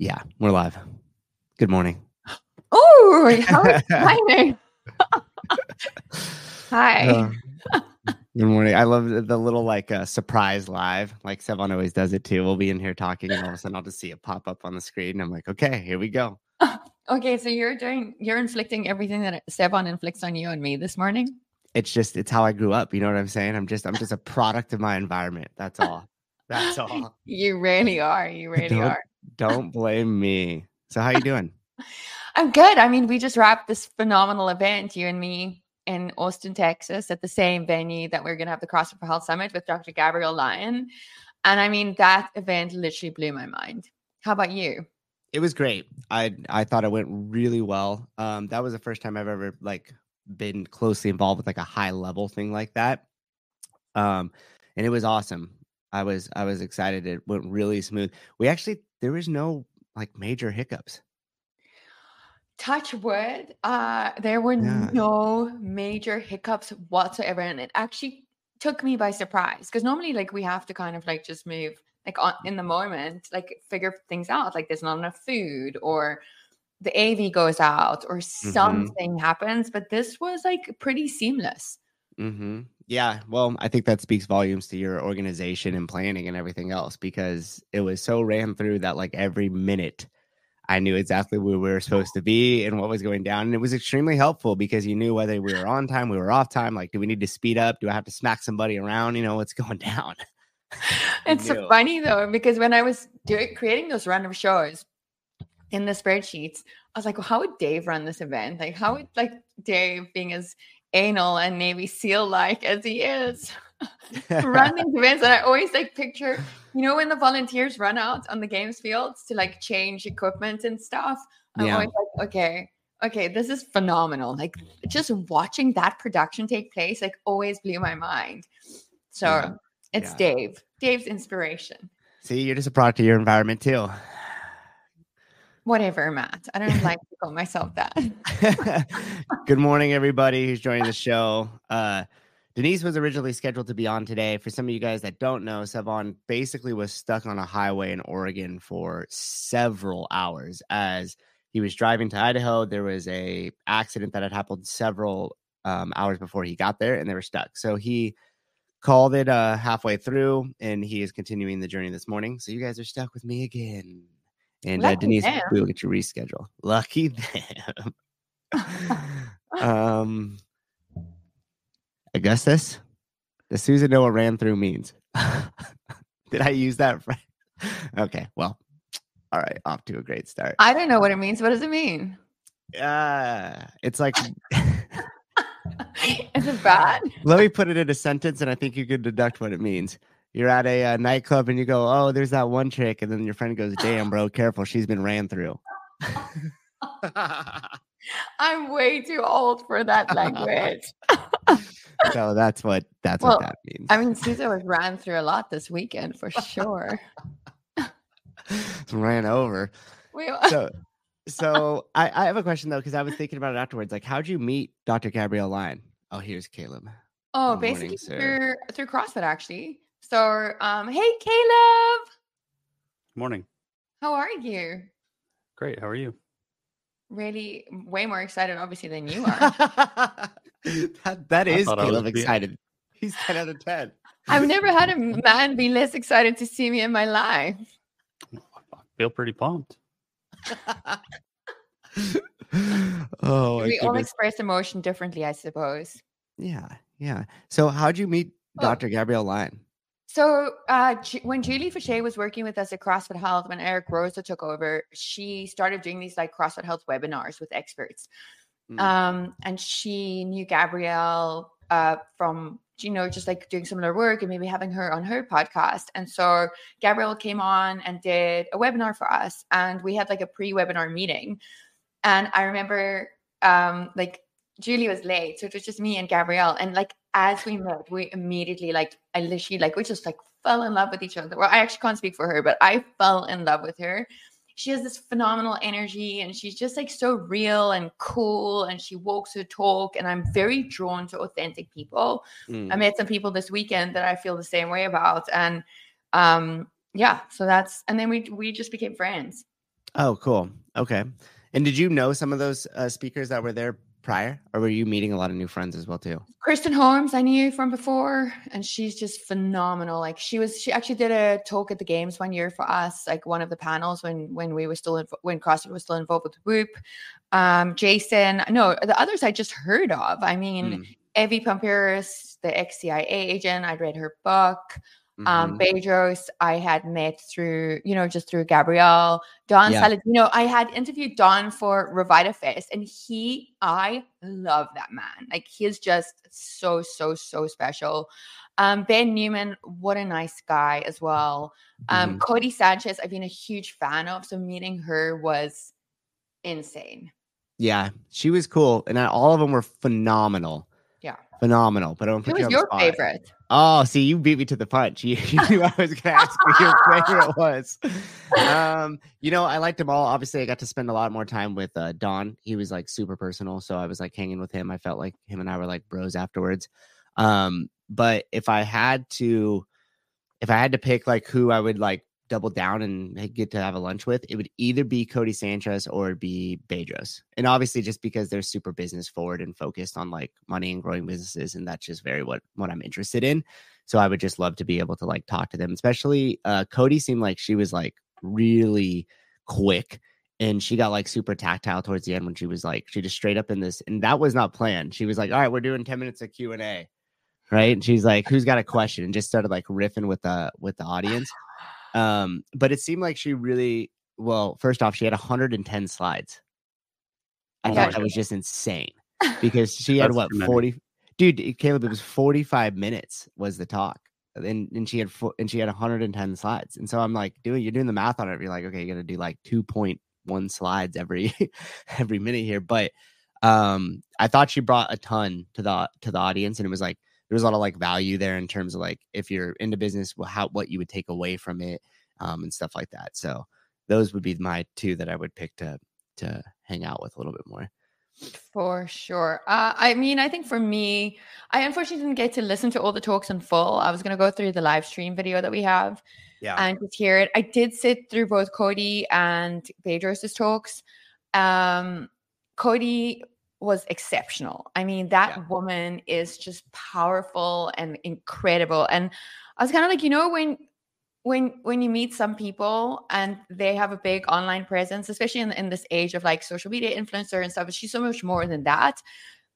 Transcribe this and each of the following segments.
Yeah, we're live. Good morning. Oh, how exciting. Hi. Uh, good morning. I love the, the little like uh, surprise live. Like Sevan always does it too. We'll be in here talking, and all of a sudden I'll just see it pop up on the screen. And I'm like, okay, here we go. okay, so you're doing you're inflicting everything that Sevan inflicts on you and me this morning. It's just it's how I grew up. You know what I'm saying? I'm just I'm just a product of my environment. That's all. That's all. You really are. You really don't, are. Don't blame me. So how you doing? I'm good. I mean, we just wrapped this phenomenal event, you and me, in Austin, Texas, at the same venue that we're going to have the CrossFit for Health Summit with Dr. Gabrielle Lyon. And I mean, that event literally blew my mind. How about you? It was great. I I thought it went really well. Um, that was the first time I've ever like been closely involved with like a high level thing like that. Um, and it was awesome. I was I was excited. It went really smooth. We actually there was no like major hiccups. Touch wood. Uh, there were Yeah. no major hiccups whatsoever, and it actually took me by surprise because normally, like, we have to kind of like just move like on in the moment, like figure things out. Like, there's not enough food, or the AV goes out, or something happens. But this was like pretty seamless. Mm-hmm. Yeah. Well, I think that speaks volumes to your organization and planning and everything else because it was so ran through that like every minute I knew exactly where we were supposed to be and what was going down. And it was extremely helpful because you knew whether we were on time, we were off time. Like, do we need to speed up? Do I have to smack somebody around? You know, what's going down? It's so funny though because when I was doing creating those random shows in the spreadsheets, I was like, well, how would Dave run this event? Like, how would like Dave being as anal and Navy SEAL like as he is running events? And I always like picture, you know, when the volunteers run out on the games fields to like change equipment and stuff. I'm Yeah. always like, okay, okay, this is phenomenal. Like just watching that production take place, like always blew my mind. So Yeah. it's Yeah. Dave. Dave's inspiration. See, you're just a product of your environment too. Whatever, Matt. I don't like to call myself that. Good morning, everybody who's joining the show. Uh, Denise was originally scheduled to be on today. For some of you guys that don't know, Sevan basically was stuck on a highway in Oregon for several hours as he was driving to Idaho. There was a accident that had happened several um, hours before he got there, and they were stuck. So he called it uh, halfway through, and he is continuing the journey this morning. So you guys are stuck with me again. And uh, Denise, them. we will get you reschedule. Lucky them. um, Augustus, does Souza know what ran through means? Did I use that? Right? Okay, well, all right, off to a great start. I don't know what it means. What does it mean? Uh, it's like, Is it bad? let me put it in a sentence, and I think you could deduct what it means. You're at a, uh nightclub and you go, "Oh, there's that one chick," and then your friend goes, "Damn, bro, careful, she's been ran through." I'm way too old for that language. so that's what that's Well, what that means. I mean, Souza was ran through a lot this weekend for sure. Ran over. We, so so I, I have a question though because I was thinking about it afterwards. Like, how'd you meet Dr. Gabrielle Lyon? Oh, here's Caleb. oh, Good basically sir. through through CrossFit actually. So, um, hey Caleb, Morning. how are you? Great. How are you? Really, way more excited obviously than you are. that, that I is thought I Caleb being- excited. He's 10 out of 10. I've never had a man be less excited to see me in my life. I feel pretty pumped. oh, my we all express emotion differently, I suppose. yeah, yeah. So, how'd you meet Oh. Dr. Gabrielle Lyon? So uh, when Julie Foucher was working with us at CrossFit Health, when Eric Roza took over, she started doing these like CrossFit Health webinars with experts. Mm. Um, and she knew Gabrielle uh, from you know just like doing similar work and maybe having her on her podcast. And so Gabrielle came on and did a webinar for us, and we had like a pre-webinar meeting. And I remember um, like Julie was late, so it was just me and Gabrielle. And like as we met, we immediately like I literally like we just like fell in love with each other. Well, I actually can't speak for her, but I fell in love with her. She has this phenomenal energy and she's just like so real and cool and she walks her talk. And I'm very drawn to authentic people. Mm. I met some people this weekend that I feel the same way about. And um yeah, so that's and then we we just became friends. Oh, cool. Okay. And did you know some of those uh, speakers that were there prior, or were you meeting a lot of new friends as well too? Kristen Holmes, I knew from before, and she's just phenomenal. Like she was, she actually did a talk at the games one year for us, like one of the panels when when we were still in, when CrossFit was still involved with Whoop. Um, Jason, no, the others I just heard of. I mean, Mm, Evy Poumpouras, the ex CIA agent. I'd read her book. Um, mhm. Bedros, I had met through, you know, just through Gabrielle. Don Yeah. Saladino, I had interviewed Don for Revita Fest, and he, I love that man. Like he's just so, so, so special. Um, ben Newman, what a nice guy as well. Um, Mm-hmm. Codie Sanchez, I've been a huge fan of, so meeting her was insane. Yeah, she was cool, and all of them were phenomenal. Yeah. phenomenal. But I don't Who was your favorite? Oh, see, you beat me to the punch. You, you knew I was going to ask who your favorite was. Um, you know, I liked them all. Obviously, I got to spend a lot more time with uh, Don. He was like super personal, so I was like hanging with him. I felt like him and I were like bros afterwards. Um, but if I had to, if I had to pick like who I would like double down and get to have a lunch with, it would either be Codie Sanchez or be Bedros. And obviously, just because they're super business forward and focused on like money and growing businesses, and that's just very what what I'm interested in. So I would just love to be able to like talk to them. Especially uh, Codie seemed like she was like really quick. And she got like super tactile towards the end when she was like, she just straight up in this, and that was not planned. She was like, "All right, we're doing ten minutes of Q and A," right? And she's like, "Who's got a question?" And just started like riffing with the with the audience. Um, but it seemed like she really well, first off, she had 110 slides. I Oh thought that was just insane because she had what too many. 40 dude, Caleb, it was 45 minutes was the talk. And, and she had fo- and she had 110 slides. And so I'm like, doing you're doing the math on it. You're like, okay, you're gonna do like 2.1 slides every every minute here. But um I thought she brought a ton to the to the audience, and it was like there was a lot of like value there in terms of like if you're into business, how what you would take away from it, um, and stuff like that. So those would be my two that I would pick to to hang out with a little bit more. For sure. Uh, I mean, I think for me, I unfortunately didn't get to listen to all the talks in full. I was going to go through the live stream video that we have Yeah. and just hear it. I did sit through both Codie and Bedros' talks. Um, Codie was exceptional. I mean, that Yeah. woman is just powerful and incredible. And I was kind of like, you know, when when when you meet some people and they have a big online presence, especially in, in this age of like social media influencer and stuff, but she's so much more than that.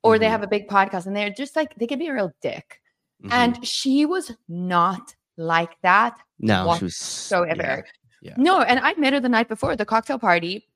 Or they Mhm. have a big podcast and they're just like they can be a real dick. Mhm. And she was not like that no, she was whatsoever. yeah, yeah. No, and I met her the night before the cocktail party.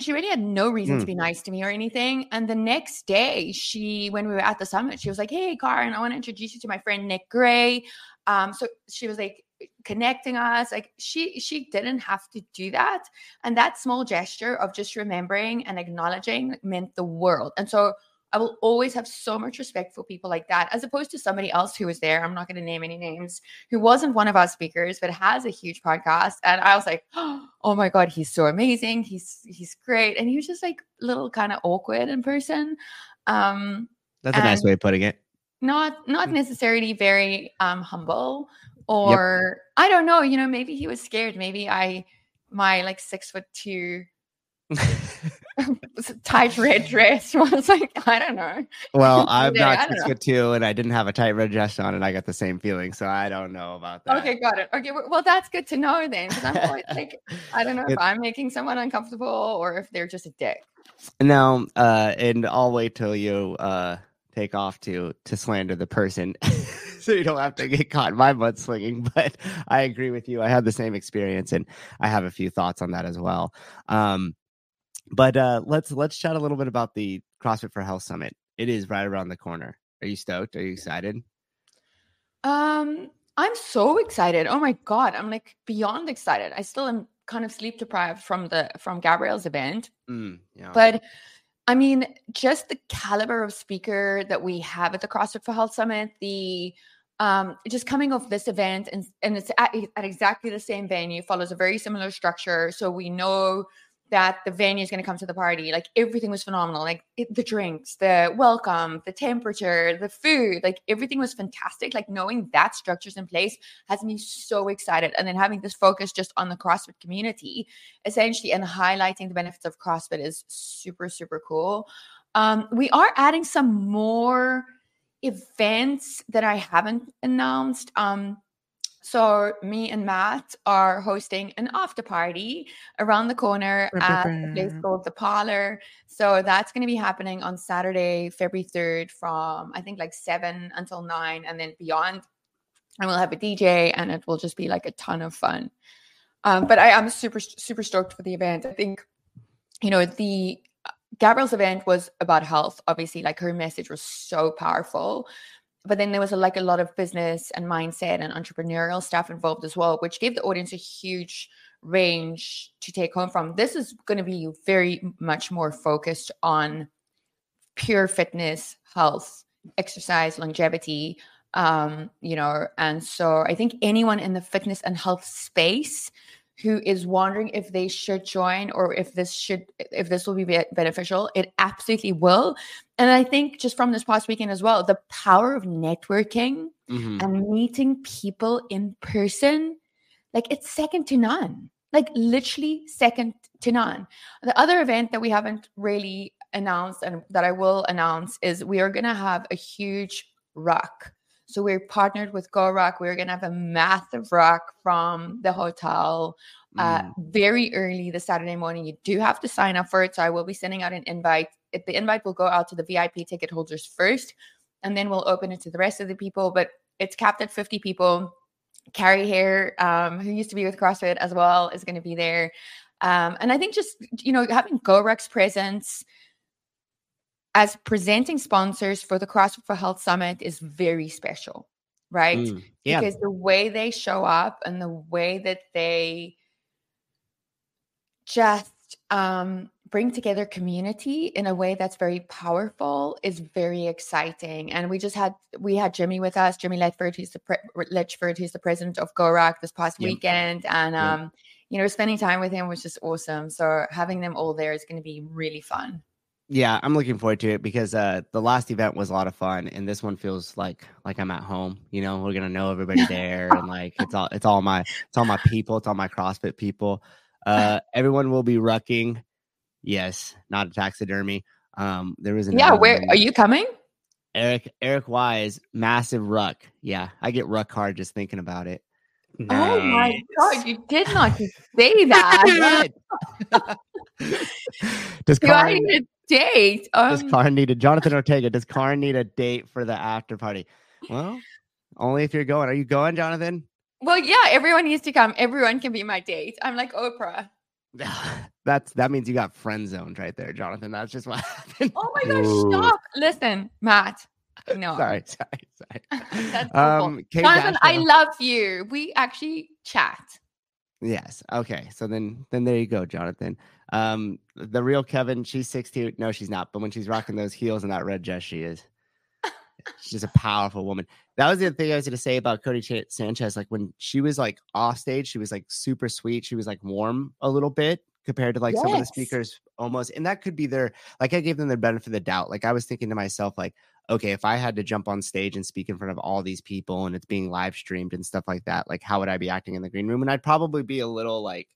She really had no reason to Mm. be nice to me or anything. And the next day, she, when we were at the summit, she was like, "Hey, Karin, I want to introduce you to my friend Nick Gray." Um, so she was like connecting us. Like she, she didn't have to do that, and that small gesture of just remembering and acknowledging meant the world. And so I will always have so much respect for people like that, as opposed to somebody else who was there. I'm not going to name any names, who wasn't one of our speakers, but has a huge podcast. And I was like, oh my God, he's so amazing. He's he's great. And he was just like a little kind of awkward in person. Um, That's a nice way of putting it. not not necessarily very um humble or I don't know, you know, maybe he was scared. Maybe I my like six foot two tight red dress I was like, I don't know. well, I'm Yeah, not six foot two, and I didn't have a tight red dress on, and I got the same feeling. So I don't know about that. Okay, got it. Okay, well, that's good to know then. Because I'm always like, I don't know if It- I'm making someone uncomfortable or if they're just a dick. Now, uh, and I'll wait till you uh take off to to slander the person, so you don't have to get caught in my mudslinging. But I agree with you. I had the same experience, and I have a few thoughts on that as well. Um, but uh, let's let's chat a little bit about the CrossFit for Health Summit. It is right around the corner. Are you stoked? Are you excited? Um, I'm so excited. Oh my god, I'm like beyond excited. I still am kind of sleep deprived from the from Gabrielle's event, Mm, yeah. but I mean, just the caliber of speaker that we have at the CrossFit for Health Summit, the um, just coming off this event and and it's at, at exactly the same venue, follows a very similar structure. So we know that the venue is going to come to the party. Like everything was phenomenal. Like it, the drinks, the welcome, the temperature, the food, like everything was fantastic. Like knowing that structure's in place has me so excited. And then having this focus just on the CrossFit community, essentially, and highlighting the benefits of CrossFit is super, super cool. Um, we are adding some more events that I haven't announced. Um, so me and Matt are hosting an after party around the corner at a place called the Parlor. So that's going to be happening on Saturday, February 3rd from I think like 7 until 9 and then beyond. And we'll have a DJ and it will just be like a ton of fun. Um, but I am super, super stoked for the event. I think, you know, the uh, Gabrielle's event was about health. Obviously, like her message was so powerful but then there was a, like a lot of business and mindset and entrepreneurial stuff involved as well which gave the audience a huge range to take home from. This is going to be very much more focused on pure fitness health exercise longevity um you know and so i think anyone in the fitness and health space who is wondering if they should join or if this should if this will be beneficial it absolutely will and i think just from this past weekend as well the power of networking mm-hmm. and meeting people in person like it's second to none like literally second to none the other event that we haven't really announced and that i will announce is we are going to have a huge ruck so we're partnered with GoRuck. We're going to have a massive ruck from the hotel uh, mm. very early the Saturday morning. You do have to sign up for it. So I will be sending out an invite. If the invite will go out to the VIP ticket holders first, and then we'll open it to the rest of the people. But it's capped at 50 people. Carrie here, um, who used to be with CrossFit as well, is going to be there. Um, and I think just, you know, having GoRuck's presence, as presenting sponsors for the CrossFit for Health Summit is very special, right? Mm, yeah. Because the way they show up and the way that they just um, bring together community in a way that's very powerful is very exciting. And we just had we had Jimmy with us, Jimmy Letchford, who's the pre- Letchford, who's the president of GoRuck this past yep. weekend, and yep. um, you know, spending time with him was just awesome. So having them all there is going to be really fun yeah, I'm looking forward to it because uh, the last event was a lot of fun, and this one feels like like I'm at home. You know, we're gonna know everybody there, and like it's all it's all my it's all my people, it's all my CrossFit people. Uh, everyone will be rucking. Yes, not a taxidermy. Um, there was yeah. Where are you coming? Eric Eric Wise, massive ruck. Yeah, I get ruck hard just thinking about it. Nice. Oh my god, you did not say that. Does Karin, date. Um, does Karin need a Jonathan Ortega? Does Karin need a date for the after party? Well, only if you're going. Are you going, Jonathan? Well, yeah, everyone needs to come. Everyone can be my date. I'm like Oprah. That's that means you got friend zoned right there, Jonathan. That's just what happened. Oh my gosh, Ooh. stop. Listen, Matt. No. sorry, sorry, sorry. That's um, Jonathan, I love you. We actually chat. Yes. Okay. So then then there you go, Jonathan. Um, the real Kevin, she's 16. No, she's not. But when she's rocking those heels and that red dress, she is. she's a powerful woman. That was the thing I was going to say about Codie Ch- Sanchez. Like when she was like off stage, she was like super sweet. She was like warm a little bit compared to like yes. some of the speakers almost. And that could be their, like I gave them the benefit of the doubt. Like I was thinking to myself, like, okay, if I had to jump on stage and speak in front of all these people and it's being live streamed and stuff like that, like how would I be acting in the green room? And I'd probably be a little like,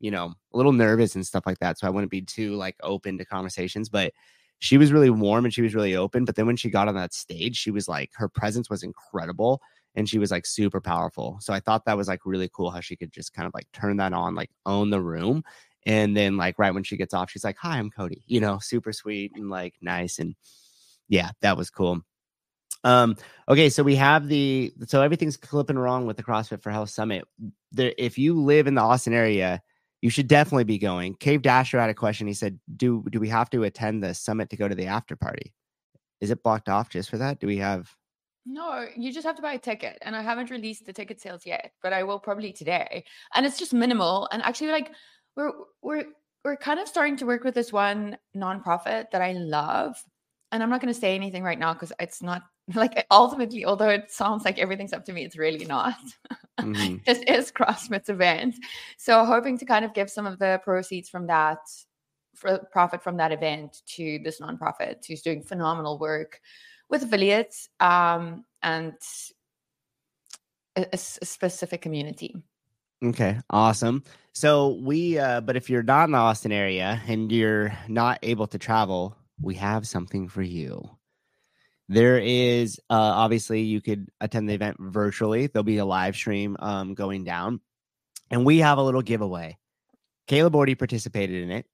you know, a little nervous and stuff like that. So I wouldn't be too like open to conversations. But she was really warm and she was really open. But then when she got on that stage, she was like, her presence was incredible and she was like super powerful. So I thought that was like really cool how she could just kind of like turn that on, like own the room. And then like right when she gets off, she's like, Hi, I'm Codie, you know, super sweet and like nice. And yeah, that was cool. Um, okay, so we have the so everything's clipping wrong with the CrossFit for Health Summit. There, if you live in the Austin area, you should definitely be going. Cave Dasher had a question. He said, "Do do we have to attend the summit to go to the after party? Is it blocked off just for that? Do we have?" No, you just have to buy a ticket, and I haven't released the ticket sales yet, but I will probably today. And it's just minimal. And actually, like we're we're we're kind of starting to work with this one nonprofit that I love, and I'm not going to say anything right now because it's not like ultimately, although it sounds like everything's up to me, it's really not. Mhm. this is CrossFit's event. So hoping to kind of give some of the proceeds from that for profit from that event to this nonprofit who's doing phenomenal work with affiliates um, and a specific community. Okay, awesome. So we, uh, but if you're not in the Austin area and you're not able to travel, we have something for you. There is uh, obviously you could attend the event virtually. There'll be a live stream um, going down, and we have a little giveaway. Caleb already participated in it.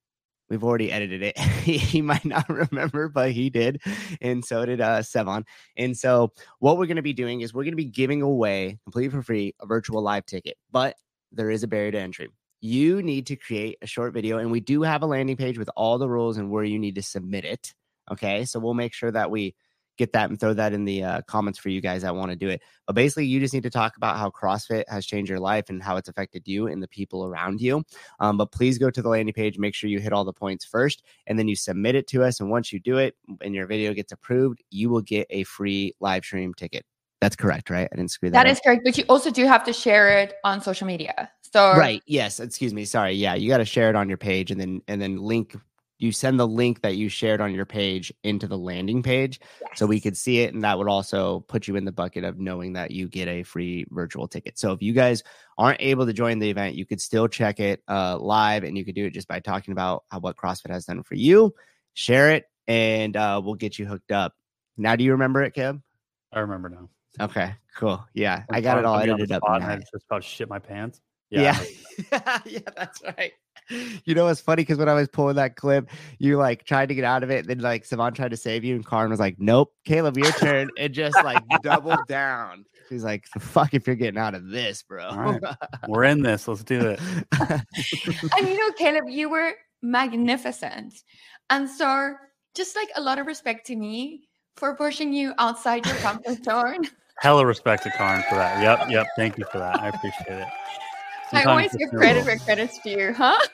We've already edited it. he, might not remember, but he did, and so did uh, Sevan. And so what we're going to be doing is we're going to be giving away completely for free a virtual live ticket, but there is a barrier to entry. You need to create a short video, and we do have a landing page with all the rules and where you need to submit it. Okay, so we'll make sure that we get that and throw that in the uh, comments for you guys that want to do it. But basically, you just need to talk about how CrossFit has changed your life and how it's affected you and the people around you. Um, but please go to the landing page, make sure you hit all the points first, and then you submit it to us. And once you do it and your video gets approved, you will get a free live stream ticket. That's correct, right? I didn't screw that. That up. is correct, but you also do have to share it on social media. So right yes excuse me sorry yeah you got to share it on your page and then and then link you send the link that you shared on your page into the landing page so we could see it and that would also put you in the bucket of knowing that you get a free virtual ticket. So if you guys aren't able to join the event you could still check it uh, live and you could do it just by talking about how, what crossfit has done for you. Share it and uh, we'll get you hooked up. Now do you remember it kim? I remember now. okay cool yeah i I'm got it all put me edited up and I just about shit my pants. Yeah. I Yeah. that's right. You know what's funny? Because when I was pulling that clip, you like tried to get out of it. And Then like Sevan tried to save you, and Karin was like, Nope, Caleb, your turn. And just like doubled down. She's like, fuck if you're getting out of this, bro. All right. We're in this. Let's do it. and you know, Caleb, you were magnificent. And so just like a lot of respect to me for pushing you outside your comfort zone. Hella respect to Karin for that. Yep. Yep. Thank you for that. I appreciate it. I always give credit where credit's due, huh?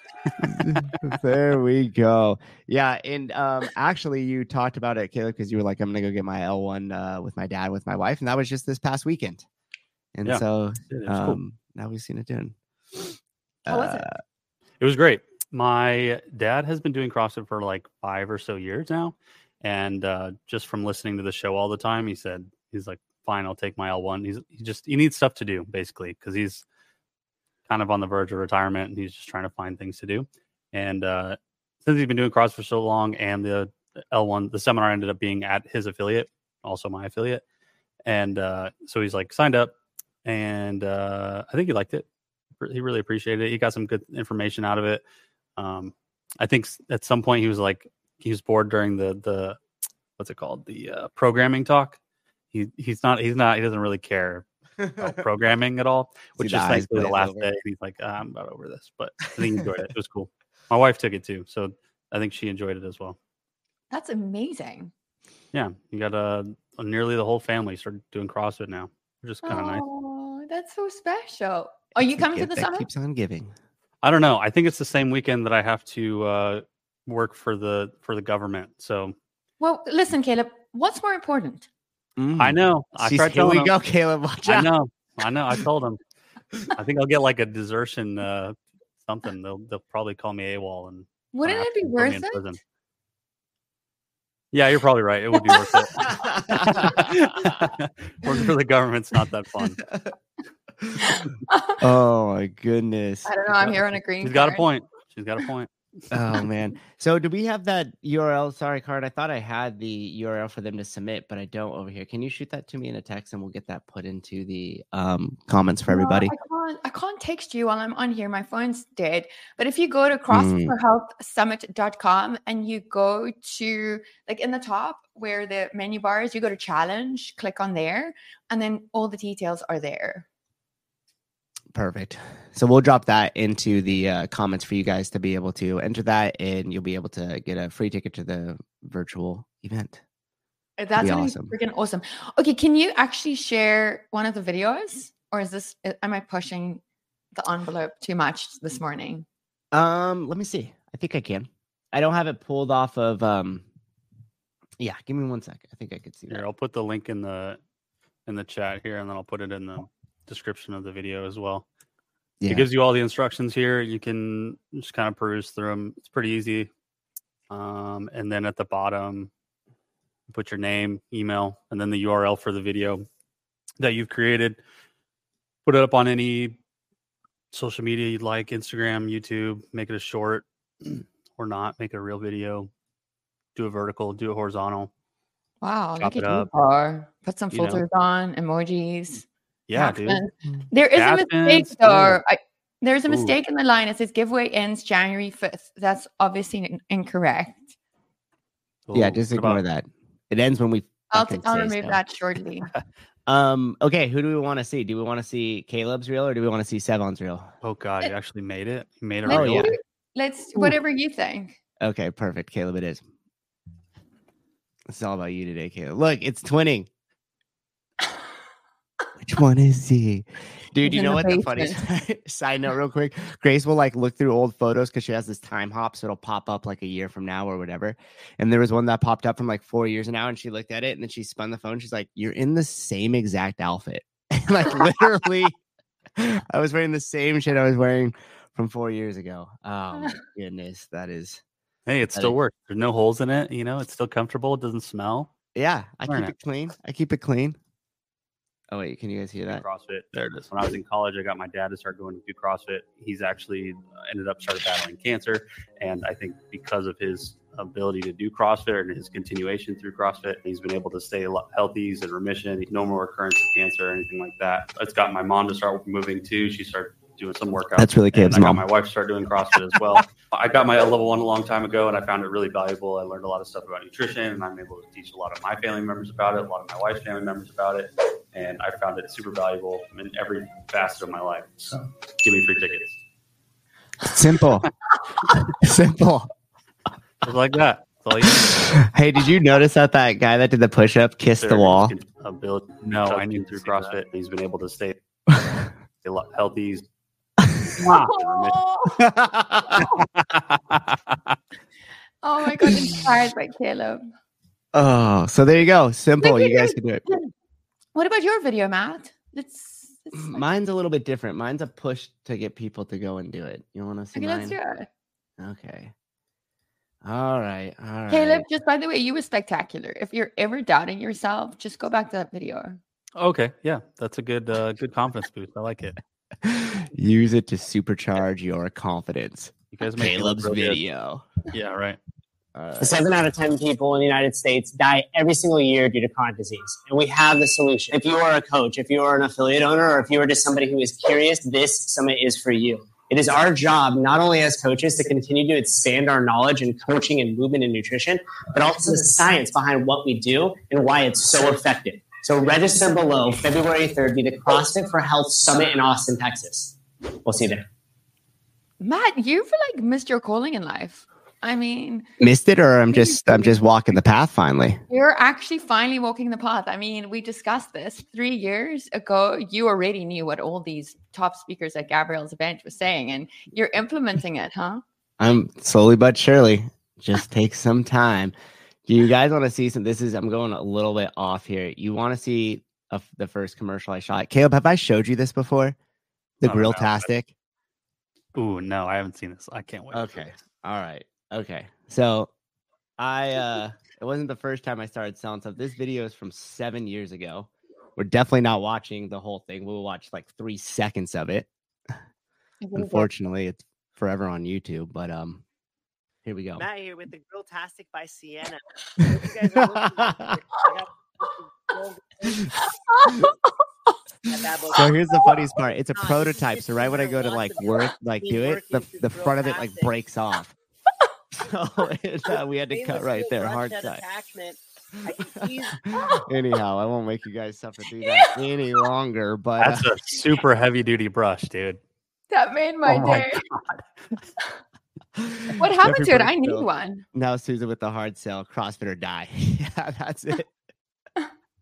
there we go. Yeah, and um, actually, you talked about it, Caleb, because you were like, "I'm gonna go get my L1 uh, with my dad, with my wife," and that was just this past weekend. And Yeah, so It was cool. um, now we've seen it doing. How was it? Uh, It was great. My dad has been doing CrossFit for like five or so years now. And uh, just from listening to the show all the time, he said, he's like, fine, I'll take my L1. He's he just, he needs stuff to do basically because he's kind of on the verge of retirement and he's just trying to find things to do. And uh, since he's been doing cross for so long and the L1, the seminar ended up being at his affiliate, also my affiliate. And uh, so he's like signed up and uh, I think he liked it. He really appreciated it. He got some good information out of it. Um, I think at some point he was like he was bored during the the what's it called the uh, programming talk. He he's not he's not he doesn't really care about programming at all, which the is eyes thankfully the last over. day. He's like "Ah, I'm about over this, but I think he enjoyed it. It was cool. My wife took it too, so I think she enjoyed it as well. That's amazing. Yeah, you got uh, nearly the whole family started doing CrossFit now, which is kind of nice. Oh, that's so special. Are you it's coming to the that summit? Keeps on giving. I don't know. I think it's the same weekend that I have to uh, work for the for the government. So Well, listen, Caleb, what's more important? I Mm. know. I She's- tried here telling we him. go, Caleb. Watch I out. know. I know. I told him. I think I'll get like a desertion uh, something. They'll they'll probably call me AWOL and Wouldn't it be to worth it? prison. Yeah, you're probably right. It would be worth it. Working for the government's not that fun. oh my goodness. I don't know. I'm here on a green. She's got a point. She's got a point. Oh man. So do we have that URL? Sorry, card. I thought I had the URL for them to submit, but I don't over here. Can you shoot that to me in a text and we'll get that put into the um comments for No, everybody? I can't, I can't text you while I'm on here. My phone's dead. But if you go to Mm. and you go to like in the top where the menu bar is, you go to challenge, click on there, and then all the details are there. Perfect. So we'll drop that into the uh, comments for you guys to be able to enter that, and you'll be able to get a free ticket to the virtual event. Uh, That's gonna awesome. be freaking awesome. Okay, can you actually share one of the videos, or is this uh, am I pushing the envelope too much this morning? Um, let me see. I think I can. I don't have it pulled off of um Yeah, give me one sec. I think I could see Here, that. I'll put the link in the in the chat here, and then I'll put it in the description of the video as well. Yeah. It gives you all the instructions here. You can just kind of peruse through them. It's pretty easy. Um, and then at the bottom, put your name, email, and then the URL for the video that you've created. Put it up on any social media you'd like Instagram, YouTube, make it a short or not, make it a real video, do a vertical, do a horizontal. Wow, Chop look it at you, up. Put some You know. filters on, emojis. Yeah, dude. captions. There is a mistake Captions, though. I, there's a Ooh. mistake in the line. It says giveaway ends January 5th. That's obviously in- incorrect. yeah, just ignore that. It ends when we. I'll, fucking I'll say remove so. that shortly. Um. Okay. Who do we want to see? Do we want to see Caleb's reel or do we want to see Sevan's reel? Oh god, you actually made it. You made it. Let's Oh, real. yeah. Let's whatever you think. Okay. Perfect. Caleb, it is. It's all about you today, Caleb. Look, it's twinning. Which one is he? Dude, you know the what the funny side note, real quick? Grace will like look through old photos because she has this time hop, so it'll pop up like a year from now or whatever. And there was one that popped up from like four years now, and she looked at it and then she spun the phone. She's like, You're in the same exact outfit. like literally, I was wearing the same shit I was wearing from four years ago. Oh my goodness, that is Hey, it still is- works. There's no holes in it. You know, it's still comfortable. It doesn't smell. yeah. I Wearing keep it. it clean. I keep it clean. Oh wait, can you guys hear that? CrossFit. There it is. When I was in college, I got my dad to start going to do CrossFit. He's actually uh, ended up started battling cancer, and I think because of his ability to do CrossFit and his continuation through CrossFit, he's been able to stay a lot healthy. He's in remission. No more recurrence of cancer or anything like that. It's got my mom to start moving too. She started doing some workouts. That's really and Caleb's I got mom. my wife to start doing CrossFit as well. I got my level one a long time ago, and I found it really valuable. I learned a lot of stuff about nutrition, and I'm able to teach a lot of my family members about it, a lot of my wife's family members about it, and I found it super valuable in every facet of my life. So, give me free tickets. Simple. Simple. Just like that. That's all you hey, did you notice that that guy that did the push up kissed the wall? he's con- ability- No, I knew through CrossFit. He's been able to stay healthy. Oh my god, inspired by Caleb. oh, so there you go. Simple. You guys can do it. What about your video, Matt? Let's, let's Mine's a little bit different. Mine's a push to get people to go and do it. You want to see okay, mine? let's do it. Okay. All right. All right. Caleb, just by the way, you were spectacular. If you're ever doubting yourself, just go back to that video. okay, yeah, that's a good uh, good confidence boost. I like it. Use it to supercharge your confidence. You guys make me look Caleb's video. Yeah, right. All right. Seven out of 10 people in the United States die every single year due to chronic disease. And we have the solution. If you are a coach, if you are an affiliate owner, or if you are just somebody who is curious, this summit is for you. It is our job, not only as coaches, to continue to expand our knowledge in coaching and movement and nutrition, but also the science behind what we do and why it's so effective. So register below February 3rd, be the CrossFit for Health Summit in Austin, Texas. We'll see you there. Matt, you've like missed your calling in life. I mean, Missed it, or I'm just I'm just walking the path finally. you're actually finally walking the path. I mean, we discussed this three years ago. You already knew what all these top speakers at Gabrielle's event was saying, and you're implementing it, huh? I'm slowly but surely. Just takes some time. Do you guys want to see some? This is I'm going a little bit off here. You want to see a, the first commercial I shot? Caleb, have I showed you this before? The Not grill about it. tastic. Ooh, no, I haven't seen this. I can't wait. Okay. All right. Okay. So I uh it wasn't the first time I started selling stuff. This video is from seven years ago. We're definitely not watching the whole thing. We'll watch like three seconds of it. Unfortunately, it's forever on YouTube, but um here we go. Matt here with the Grill Tastic by Sienna. What you guys are looking for, I got that bad boy. So here's the funniest part. It's a prototype. So right when I go to like work, like do it, the the front of it like breaks off. So it, uh, we had to cut right there, hard head side. attachment. I Anyhow, I won't make you guys suffer through that any longer. But uh, That's a super heavy duty brush, dude. That made my Oh my day. What happened to it? I need so- one. now Souza with the hard sell, CrossFit or die. yeah, that's it.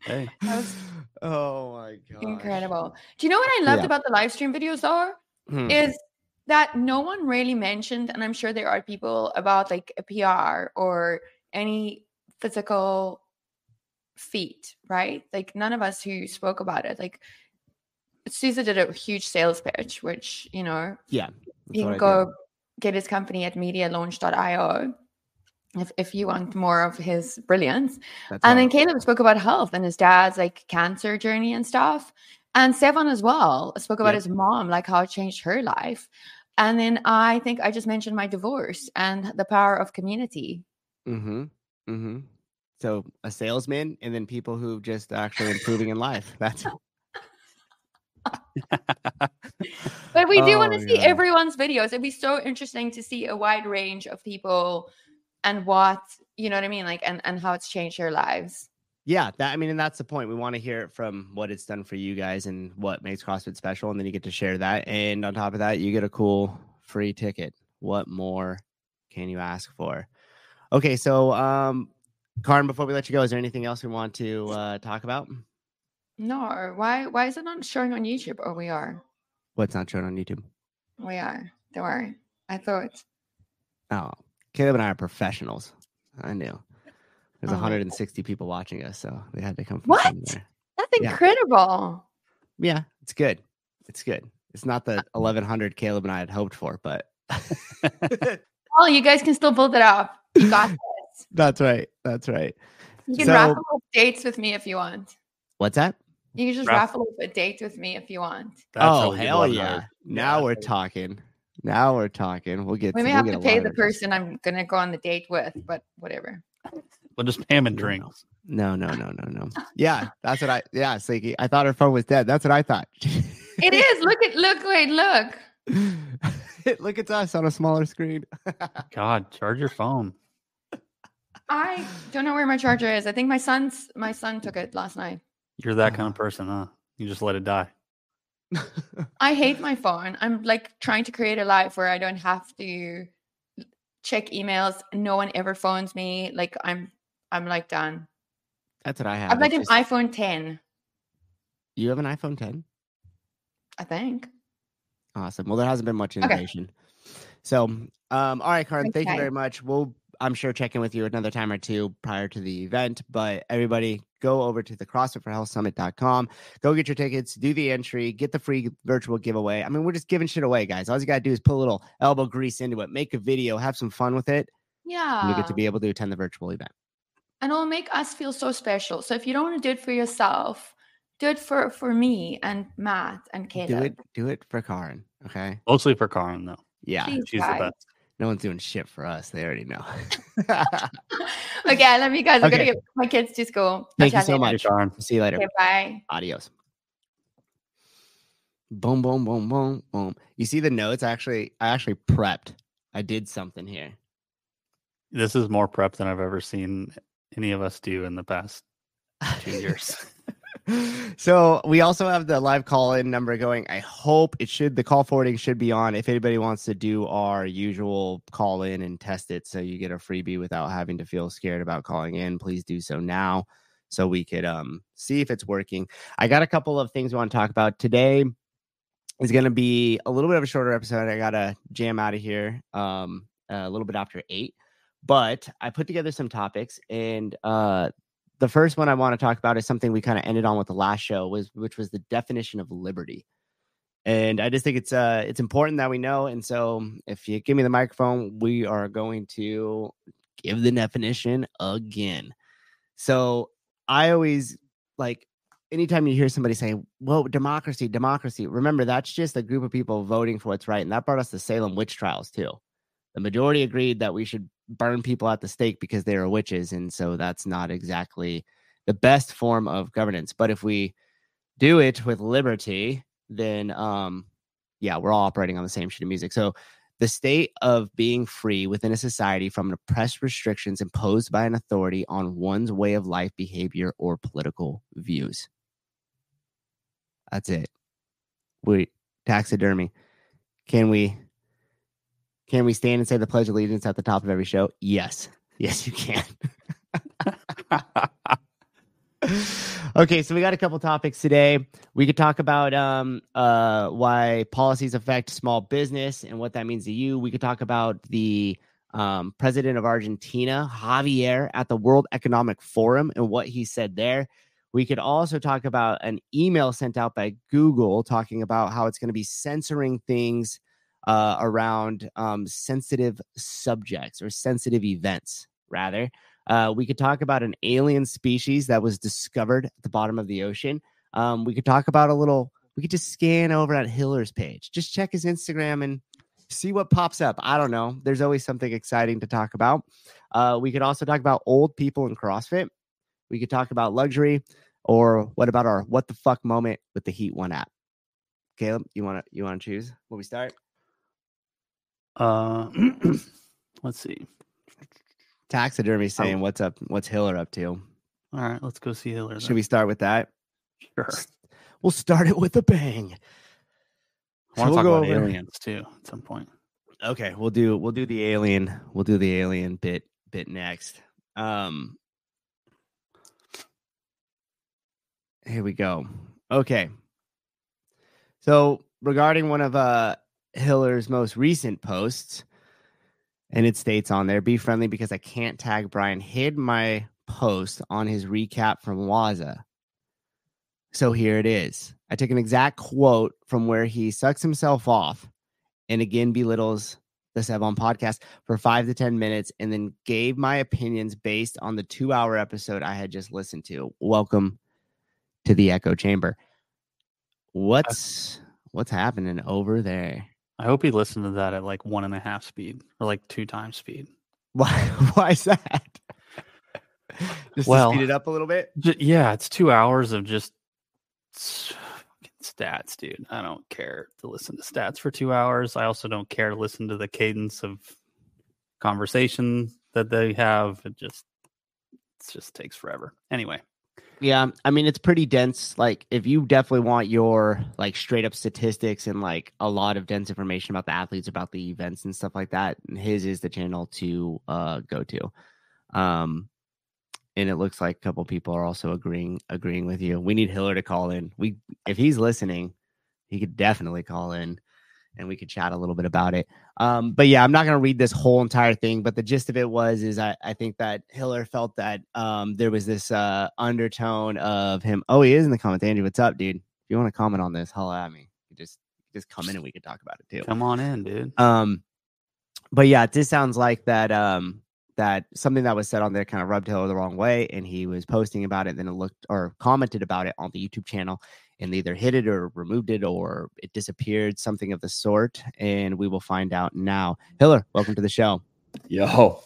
Hey, That was Oh my god. incredible. Do you know what I loved Yeah. about the live stream videos are? Hmm. Is that no one really mentioned, and I'm sure there are people about like a PR or any physical feat, right? Like none of us who spoke about it, like Souza did a huge sales pitch, which you know Yeah. you can go get his company at medialaunch.io if, if you want more of his brilliance. That's And all. then Caleb spoke about health and his dad's like cancer journey and stuff. And Sevan as well spoke about Yep. his mom, like how it changed her life. And then I think I just mentioned my divorce and the power of community. Mm-hmm. Mm-hmm. So a salesman and then people who just actually improving in life. That's But we do want Oh to see everyone's videos. It'd be so interesting to see a wide range of people and what, you know what I mean? Like, and, and how it's changed their lives. Yeah, that I mean, and that's the point. We want to hear it from what it's done for you guys and what makes CrossFit special, and then you get to share that. And on top of that, you get a cool free ticket. What more can you ask for? Okay, so um Karin, before we let you go, is there anything else we want to uh talk about? No, why why is it not showing on YouTube? Oh, we are. What's not showing on YouTube? We are. Don't worry. I thought. Oh, Caleb and I are professionals. I knew. There's Oh 160 people watching us, so they had to come from What? somewhere. That's incredible. Yeah, it's good. It's good. It's not uh the 1100 Caleb and I had hoped for, but Oh, you guys can still build it up. You got this. that's right. That's right. You can So- raffle off dates with me if you want. What's that? You can just Raff- raffle off a date with me if you want. That's oh hell yeah! hired. Now Yeah. we're talking. Now we're talking. We'll get. We may we'll have get to pay the person I'm gonna go on the date with, but whatever. We'll just pay him in No, no. drinks. No, no, no, no, no. Yeah, that's what I. Yeah, Slinky. I thought her phone was dead. That's what I thought. It is. Look at look, wait, look. Look at us on a smaller screen. God, charge your phone. I don't know where my charger is. I think my son's my son took it last night. You're that Uh. kind of person, huh? You just let it die. I hate my phone. I'm like trying to create a life where I don't have to check emails. No one ever phones me. Like I'm I'm like done. That's what I have. I've like an just- iPhone 10, You have an iPhone 10? I think. Awesome. Well, there hasn't been much Okay. innovation. So, um, all right, Karin, thank you very much. We'll, I'm sure, check in with you another time or two prior to the event. But everybody, go over to the CrossFit for Health Summit.com. Go get your tickets, do the entry, get the free virtual giveaway. I mean, we're just giving shit away, guys. All you got to do is put a little elbow grease into it, make a video, have some fun with it, Yeah. and you get to be able to attend the virtual event. And it'll make us feel so special. So if you don't want to do it for yourself, do it for for me and Matt and Caleb. Do it, do it for Karin. Okay. Mostly for Karin, though. Yeah. Please, She's guys. the best. No one's doing shit for us. They already know. okay, I love you guys. I'm Okay. gonna get my kids to school. I'll Thank you so later. Much. Karin. See you later. Okay, bye. Adios. Boom, boom, boom, boom, boom. You see the notes? I actually, I actually prepped. I did something here. This is more prep than I've ever seen any of us do in the past two years. so we also have the live call-in number going. I hope it should. The call forwarding should be on. If anybody wants to do our usual call in and test it, so you get a freebie without having to feel scared about calling in, please do so now, so we could um see if it's working. I got a couple of things we want to talk about today. Is going to be a little bit of a shorter episode. I got to jam out of here um a little bit after eight, but I put together some topics and uh the first one I want to talk about is something we kind of ended on with the last show was which was the definition of liberty. And I just think it's uh it's important that we know. And so if you give me the microphone, we are going to give the definition again. So I always like anytime you hear somebody say, Well, democracy, democracy, remember that's just a group of people voting for what's right. And that brought us to Salem witch trials too. The majority agreed that we should burn people at the stake because they are witches. And so that's not exactly the best form of governance. But if we do it with liberty, then um yeah, we're all operating on the same sheet of music. So the state of being free within a society from oppressed restrictions imposed by an authority on one's way of life, behavior, or political views. That's it. We taxidermy. Can we can we stand and say the Pledge of Allegiance at the top of every show? Yes. Yes, you can. okay, so we got a couple topics today. We could talk about um, uh, why policies affect small business and what that means to you. We could talk about the um, president of Argentina, Javier, at the World Economic Forum and what he said there. We could also talk about an email sent out by Google talking about how it's going to be censoring things uh, around um, sensitive subjects or sensitive events, rather. Uh, we could talk about an alien species that was discovered at the bottom of the ocean. Um, we could talk about a little, we could just scan over at Hiller's page, just check his Instagram and see what pops up. I don't know. There's always something exciting to talk about. Uh, we could also talk about old people in CrossFit. We could talk about luxury, or what about our what the fuck moment with the Heat One app? Caleb, you want to you want to choose? Will we start? Uh, let's see. Taxidermy saying, "What's up? What's Hiller up to?" All right, let's go see Hiller. Should we start with that? Sure. We'll start it with a bang. I want to we'll talk go about aliens too at some point. Okay, we'll do we'll do the alien we'll do the alien bit bit next. Um Here we go. Okay. So, regarding one of uh Hiller's most recent posts and it states on there be friendly because I can't tag Brian hid my post on his recap from Waza. So here it is. I took an exact quote from where he sucks himself off and again belittles the Sevan podcast for five to 10 minutes and then gave my opinions based on the two hour episode I had just listened to. Welcome to the echo chamber. What's what's happening over there? I hope he listened to that at like one and a half speed or like two times speed. Why why is that? Just Well- to speed it up a little bit. J- yeah, it's two hours of just stats, dude. I don't care to listen to stats for two hours. I also don't care to listen to the cadence of conversation that they have. It just it just takes forever. Anyway, Yeah, I mean it's pretty dense. Like if you definitely want your like straight up statistics and like a lot of dense information about the athletes, about the events and stuff like that, his is the channel to uh go to. Um and it looks like a couple people are also agreeing agreeing with you. We need Hiller to call in. We if he's listening, he could definitely call in and we could chat a little bit about it. Um, but yeah, I'm not gonna read this whole entire thing, but the gist of it was is I, I think that Hiller felt that um there was this uh undertone of him. Oh, he is in the comments. Andy, what's up, dude? If you want to comment on this, holla at me. You just just come in and we could talk about it too. come on in, dude. Um, but yeah, this sounds like that. Um, that something that was said on there kind of rubbed Hiller the wrong way, and he was posting about it. Then it looked or commented about it on the YouTube channel, and they either hid it or removed it or it disappeared, something of the sort. And we will find out now. Hiller, welcome to the show. Yo,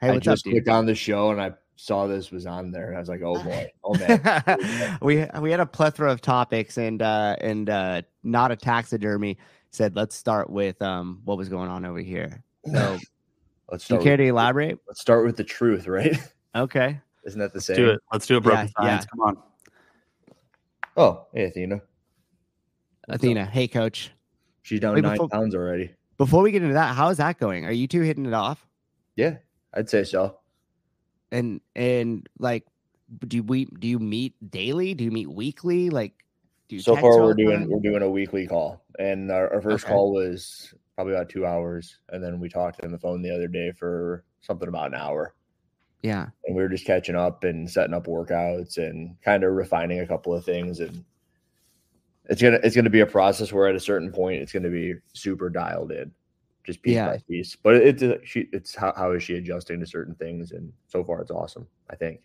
Hey, I what's up, just dude? clicked on the show and I saw this was on there. And I was like, oh boy, oh man. we we had a plethora of topics, and uh, and uh, not a taxidermy said let's start with um what was going on over here. So, let's do you care With, to elaborate? let's start with the truth, right? Okay. Isn't that the Let's same? do it. Let's do it, broken Yeah, science. Come on. Oh, hey Athena, Athena, hey coach. she's down Wait, nine before- pounds already. Before we get into that, how is that going? Are you two hitting it off? Yeah, I'd say so. And and like, do we do you meet daily? Do you meet weekly? Like, do you So far, we're doing we're doing a weekly call, and our, our first Okay. call was probably about two hours, and then we talked on the phone the other day for something about an hour. Yeah, and we were just catching up and setting up workouts and kind of refining a couple of things and it's gonna it's gonna be a process where at a certain point it's gonna be super dialed in just piece Yeah. by piece but it's she it's how, how is she adjusting to certain things and so far it's awesome i think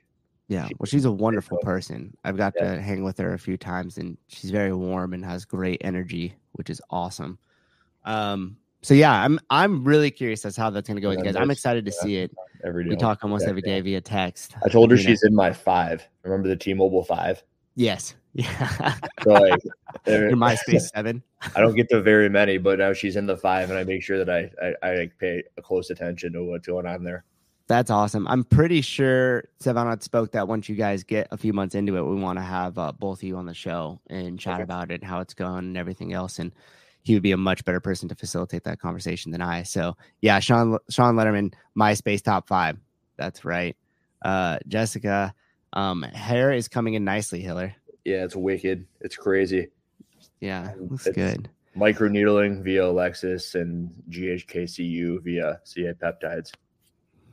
yeah. She- Well, she's a wonderful so- person. I've got Yeah. to hang with her a few times, and she's very warm and has great energy, which is awesome. Um. So yeah, I'm I'm really curious as how that's gonna go with you guys. I'm excited to yeah. see it. every day We talk almost Yeah, every day via text. i told her you know. she's in my five remember the t-mobile five Yes. Yeah. so like there- Your MySpace seven. i don't get to very many but now she's in the five and i make sure that i i, I like, pay close attention to what's going on there That's awesome. I'm pretty sure Savannah spoke that once you guys get a few months into it, we want to have uh, both of you on the show and chat Okay. about it, how it's going, and everything else. And he would be a much better person to facilitate that conversation than I. So yeah, Sean Sean Letterman, MySpace top five. That's right. Uh, Jessica, um, hair is coming in nicely, Hiller. yeah it's wicked it's crazy Yeah, looks It's- good. Microneedling via Alexis and GHK-Cu via CA peptides.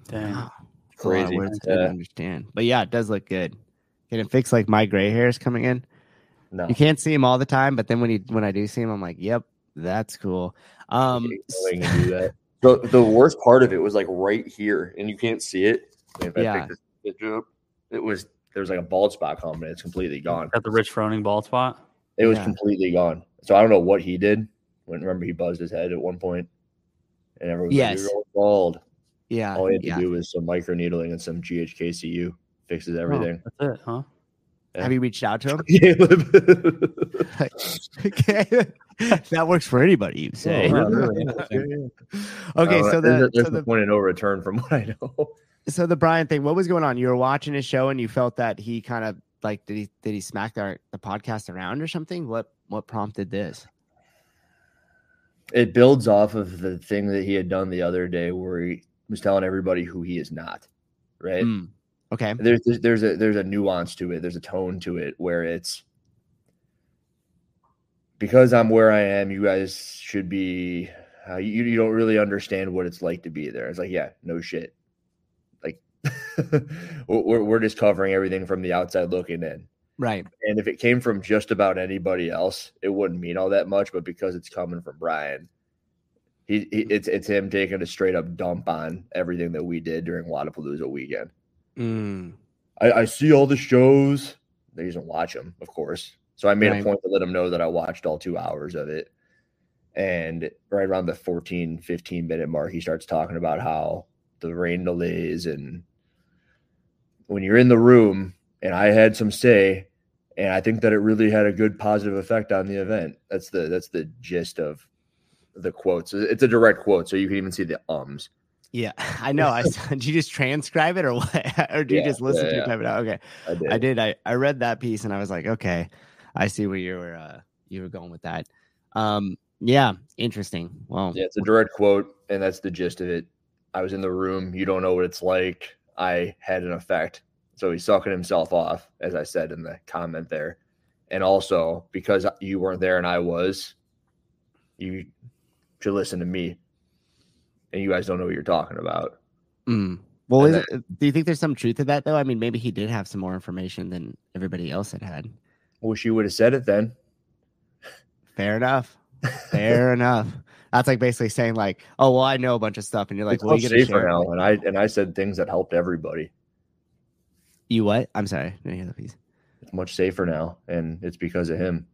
Damn, Wow. It's a Crazy. words I didn't understand. But yeah, it does look good. Can it fix like my gray hairs coming in? No. You can't see them all the time, but then when you when I do see them, I'm like, yep, that's cool. Um, Going that. The, the worst part of it was like right here, and you can't see it. If I Yeah. this up, it was there was like a bald spot coming. It's completely gone. At the Rich Froning bald spot. It was Yeah. completely gone. So I don't know what he did. When remember he buzzed his head at one point, and everyone was Yes. like, bald." yeah, All he had to yeah. do was some microneedling and some GHK-Cu fixes Oh, everything. that's it, huh? Have you reached out to him? Caleb. okay, that works for anybody. You say. Oh, really? okay, Uh, so the a- there's so the point in no return from what I know. so the Brian thing. What was going on? You were watching his show and you felt that he kind of like did he did he smack the the podcast around or something? What what prompted this? It builds off of the thing that he had done the other day, where he was telling everybody who he is not. Right? Mm, okay. there's there's- there's a there's a nuance to it there's a tone to it where it's because i'm where i am you guys should be uh, you, you don't really understand what it's like to be there it's like yeah no shit like we're, we're just covering everything from the outside looking in Right. and if it came from just about anybody else it wouldn't mean all that much but because it's coming from brian he, he it's it's him taking a straight up dump on everything that we did during Wodapalooza weekend Mm, I, I see all the shows. He doesn't watch them, of course. So I made Right. a point to let him know that I watched all two hours of it. And right around the 14, 15 minute mark, he starts talking about how the rain delays and when you're in the room, and I had some say, and I think that it really had a good positive effect on the event. That's the that's the gist of the quotes. It's a direct quote, so you can even see the ums. yeah, I know. I saw- did you just transcribe it or what? or do you Yeah, just listen yeah, to yeah. it type it out? Okay. I did. I did. I, I read that piece and I was like, okay, I see where you were uh you were going with that. Um yeah, interesting. Well Yeah, it's a direct quote, and that's the gist of it. I was in the room. You don't know what it's like. I had an effect. So he's sucking himself off, as I said in the comment there. And also, because you weren't there and I was, you should listen to me. And you guys don't know what you're talking about. mm. well is it, do you think there's some truth to that though? I mean maybe he did have some more information than everybody else had had. Wish you would have said it then. Fair enough. Fair enough. That's like basically saying like, oh well, I know a bunch of stuff, and you're like, it's well, much you gonna safer now. And I and I said things that helped everybody. You what? I'm sorry. Didn't hear the piece. It's much safer now, and it's because of him.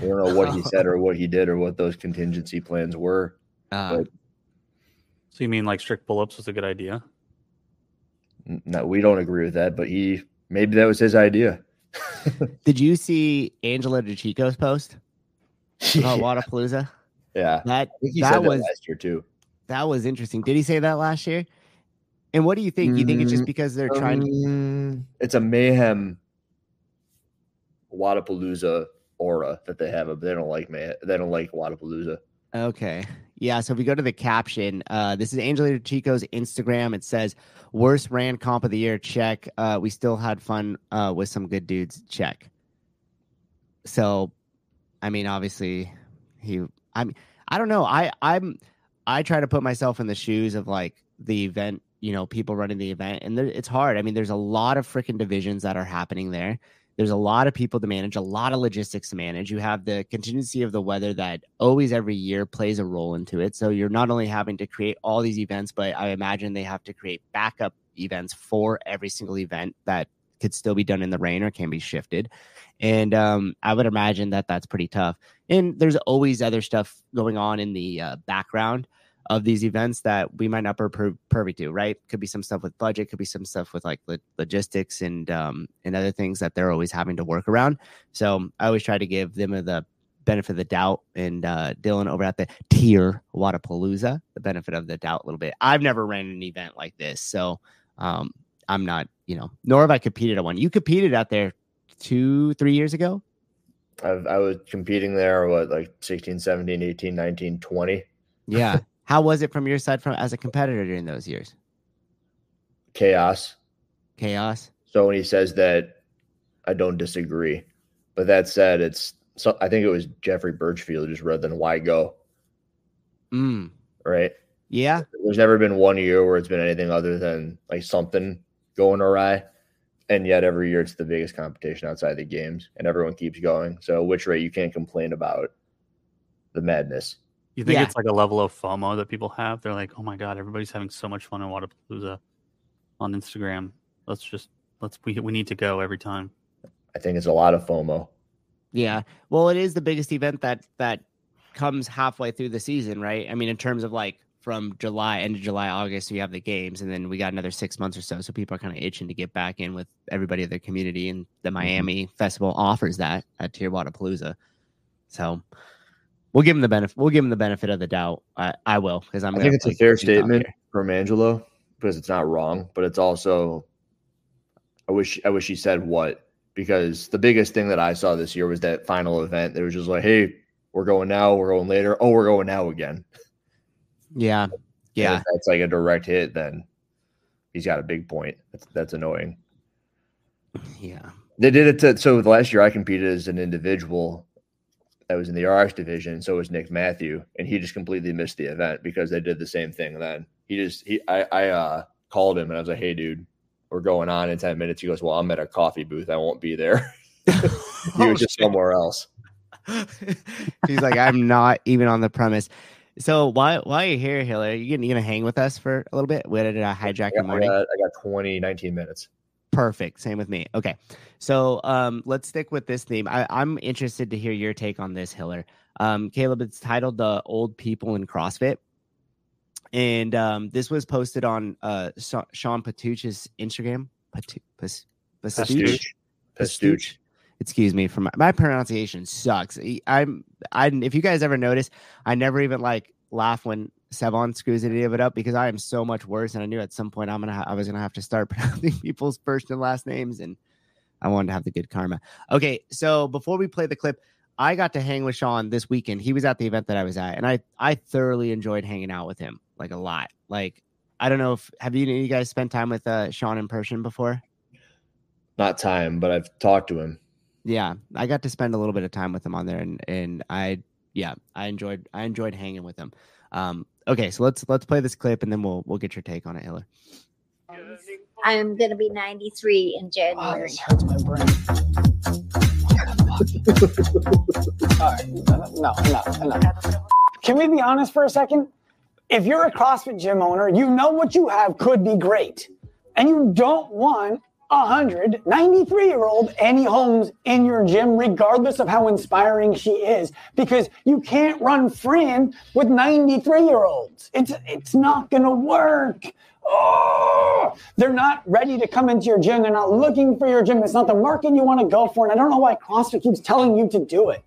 We don't know what he said or what he did or what those contingency plans were. Uh, But- So you mean like strict pull-ups was a good idea? No, we don't agree with that, but he maybe that was his idea. did you see Angelo DiCicco's post about Wodapalooza? yeah, That I think he that said that was last year too. that was interesting. Did he say that last year? And what do you think? You think it's just Mm, because they're trying? to Um, it's a mayhem Wodapalooza aura that they have. They don't like may they don't like Wodapalooza. Okay. Yeah. So if we go to the caption, uh, this is Angelo DiCicco's Instagram. It says, worst ran comp of the year. Check. Uh, we still had fun uh, with some good dudes. Check. So, I mean, obviously, he, I mean, I don't know. I, I'm, I try to put myself in the shoes of like the event, you know, people running the event, and there, it's hard. I mean, there's a lot of freaking divisions that are happening there. There's a lot of people to manage, a lot of logistics to manage. You have the contingency of the weather that always every year plays a role into it. So you're not only having to create all these events, but I imagine they have to create backup events for every single event that could still be done in the rain or can be shifted. And um, I would imagine that that's pretty tough. And there's always other stuff going on in the uh, background of these events that we might not be per- privy to, right? Could be some stuff with budget, could be some stuff with like lo- logistics and um, and other things that they're always having to work around. So I always try to give them the benefit of the doubt and uh, Dylan over at the TYR Wodapalooza the benefit of the doubt a little bit. I've never ran an event like this, so um, I'm not, you know, nor have I competed at one. You competed out there two, three years ago. I've, I was competing there, what, like 16, 17, 18, 19, 20. Yeah. How was it from your side from as a competitor during those years? Chaos. Chaos. So when he says that, I don't disagree. But that said, it's so I think it was Jeffrey Birchfield just read then why go? Mm. Right. Yeah. There's never been one year where it's been anything other than like something going awry. And yet every year it's the biggest competition outside the games and everyone keeps going. So which rate you can't complain about the madness. You think Yeah. it's like a level of FOMO that people have? They're like, "Oh my god, everybody's having so much fun in Wodapalooza on Instagram. Let's just let's we we need to go every time." I think it's a lot of FOMO. Yeah. Well, it is the biggest event that that comes halfway through the season, right? I mean, in terms of like from July, end of July, August, we have the games, and then we got another six months or so. So people are kind of itching to get back in with everybody in their community, and the mm-hmm. Miami Festival offers that at TYR Wodapalooza. So we'll give him the benefit. We'll give him the benefit of the doubt. I, I will because I'm. I think it's a fair statement from Angelo because it's not wrong, but it's also I wish I wish he said what because the biggest thing that I saw this year was that final event. It was just like, hey, we're going now, we're going later. Oh, we're going now again. Yeah. Yeah. if that's like a direct hit, then he's got a big point. That's that's annoying. Yeah. They did it to so the last year I competed as an individual that was in the RX division. So was Nick Matthew, and he just completely missed the event because they did the same thing then. He just he I, I uh called him and I was like, Hey dude, we're going on in 10 minutes. He goes, Well, I'm at a coffee booth. I won't be there. he Oh, was just shit. somewhere else. He's like, I'm not even on the premise. So while while you're here, Hillary, you gonna, you gonna hang with us for a little bit? We did a hijack I your got, I morning. got, I got 20, 19 minutes. Perfect. Same with me. Okay. So um, let's stick with this theme. I, I'm interested to hear your take on this, Hiller. Um, Caleb, it's titled "The Old People in CrossFit," and um, this was posted on uh, Sa- Sean Patuch's Instagram. Patu- Pas- Pastuch? Pastuch. Pastuch. Excuse me for my, my pronunciation sucks. I'm I if you guys ever notice, I never even like laugh when Sevan screws any of it up because I am so much worse. And I knew at some point I'm gonna ha- I was gonna have to start pronouncing people's first and last names, and I wanted to have the good karma. Okay, so before we play the clip, I got to hang with Sean this weekend. He was at the event that I was at, and I I thoroughly enjoyed hanging out with him like a lot. Like I don't know if have you, you guys spent time with uh, Sean in person before? Not time, but I've talked to him. yeah i got to spend a little bit of time with him on there and and i yeah i enjoyed i enjoyed hanging with him um okay so let's let's play this clip and then we'll we'll get your take on it hiller I am gonna be 93 in January. hurts my brain. All right, no, enough, enough. Can we be honest for a second? If you're a CrossFit gym owner, you know what you have could be great, and you don't want a hundred 93 year old Annie Holmes in your gym, regardless of how inspiring she is, because you can't run Fran with 93 year olds. It's it's not gonna work. Oh, they're not ready to come into your gym. They're not looking for your gym. It's not the market you want to go for. And I don't know why CrossFit keeps telling you to do it.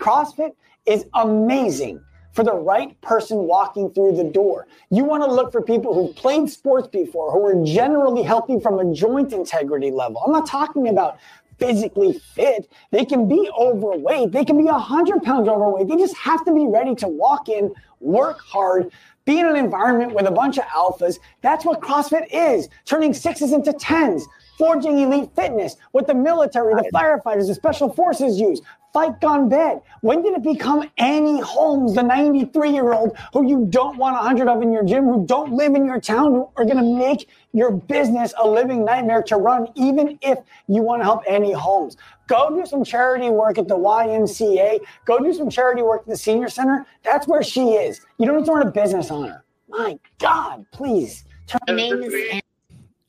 CrossFit is amazing for the right person walking through the door. You want to look for people who've played sports before, who are generally healthy from a joint integrity level. I'm not talking about physically fit. They can be overweight. They can be 100 pounds overweight. They just have to be ready to walk in, work hard, be in an environment with a bunch of alphas. That's what CrossFit is turning sixes into tens, forging elite fitness, what the military, the firefighters, the special forces use. Fight Gone Bad. When did it become Annie Holmes, the 93 year old who you don't want 100 of in your gym, who don't live in your town, who are going to make your business a living nightmare to run, even if you want to help Annie Holmes? Go do some charity work at the YMCA. Go do some charity work at the senior center. That's where she is. You don't need to run a business on her. My God, please. My name is Ann.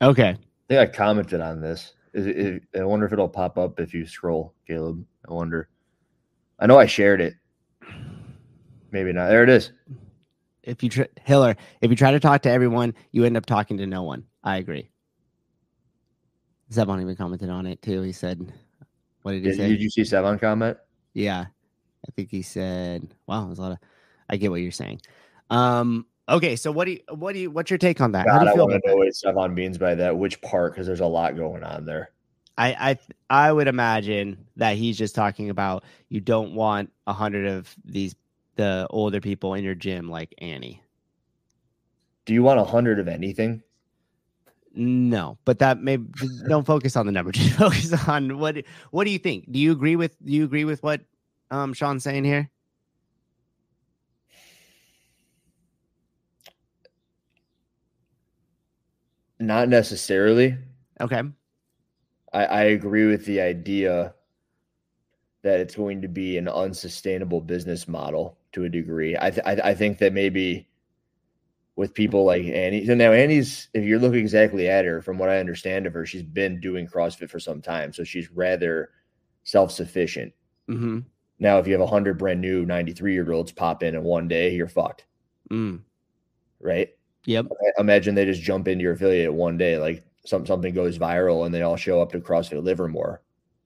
okay I think I commented on this. Is it, is- I wonder if it'll pop up if you scroll, Caleb. I wonder. I know I shared it. Maybe not. There it is. if you tr- hiller if you try to talk to everyone you end up talking to no one i agree Sevan even commented on it too he said what did he Did, say did you see Sevan comment? Yeah. I think he said, wow, there's a lot of I get what you're saying. Um, okay, so what do you what do you what's your take on that? How do you I feel want to know what Sevan means by that. Which part? Because there's a lot going on there. I I I would imagine that he's just talking about you don't want a hundred of these the older people in your gym like Annie. Do you want a hundred of anything? No, but that may don't focus on the number. Just focus on what what do you think? Do you agree with do you agree with what um Sean's saying here? Not necessarily. Okay. I, I agree with the idea that it's going to be an unsustainable business model to a degree. I th- I, I think that maybe with people like Annie. So now Annie's, if you look exactly at her, from what I understand of her, she's been doing CrossFit for some time, so she's rather self sufficient. Mm-hmm. Now, if you have a hundred brand new ninety three year olds pop in in one day, you're fucked, Mm. right? Yep. Imagine they just jump into your affiliate one day, like some something goes viral, and they all show up to CrossFit Livermore.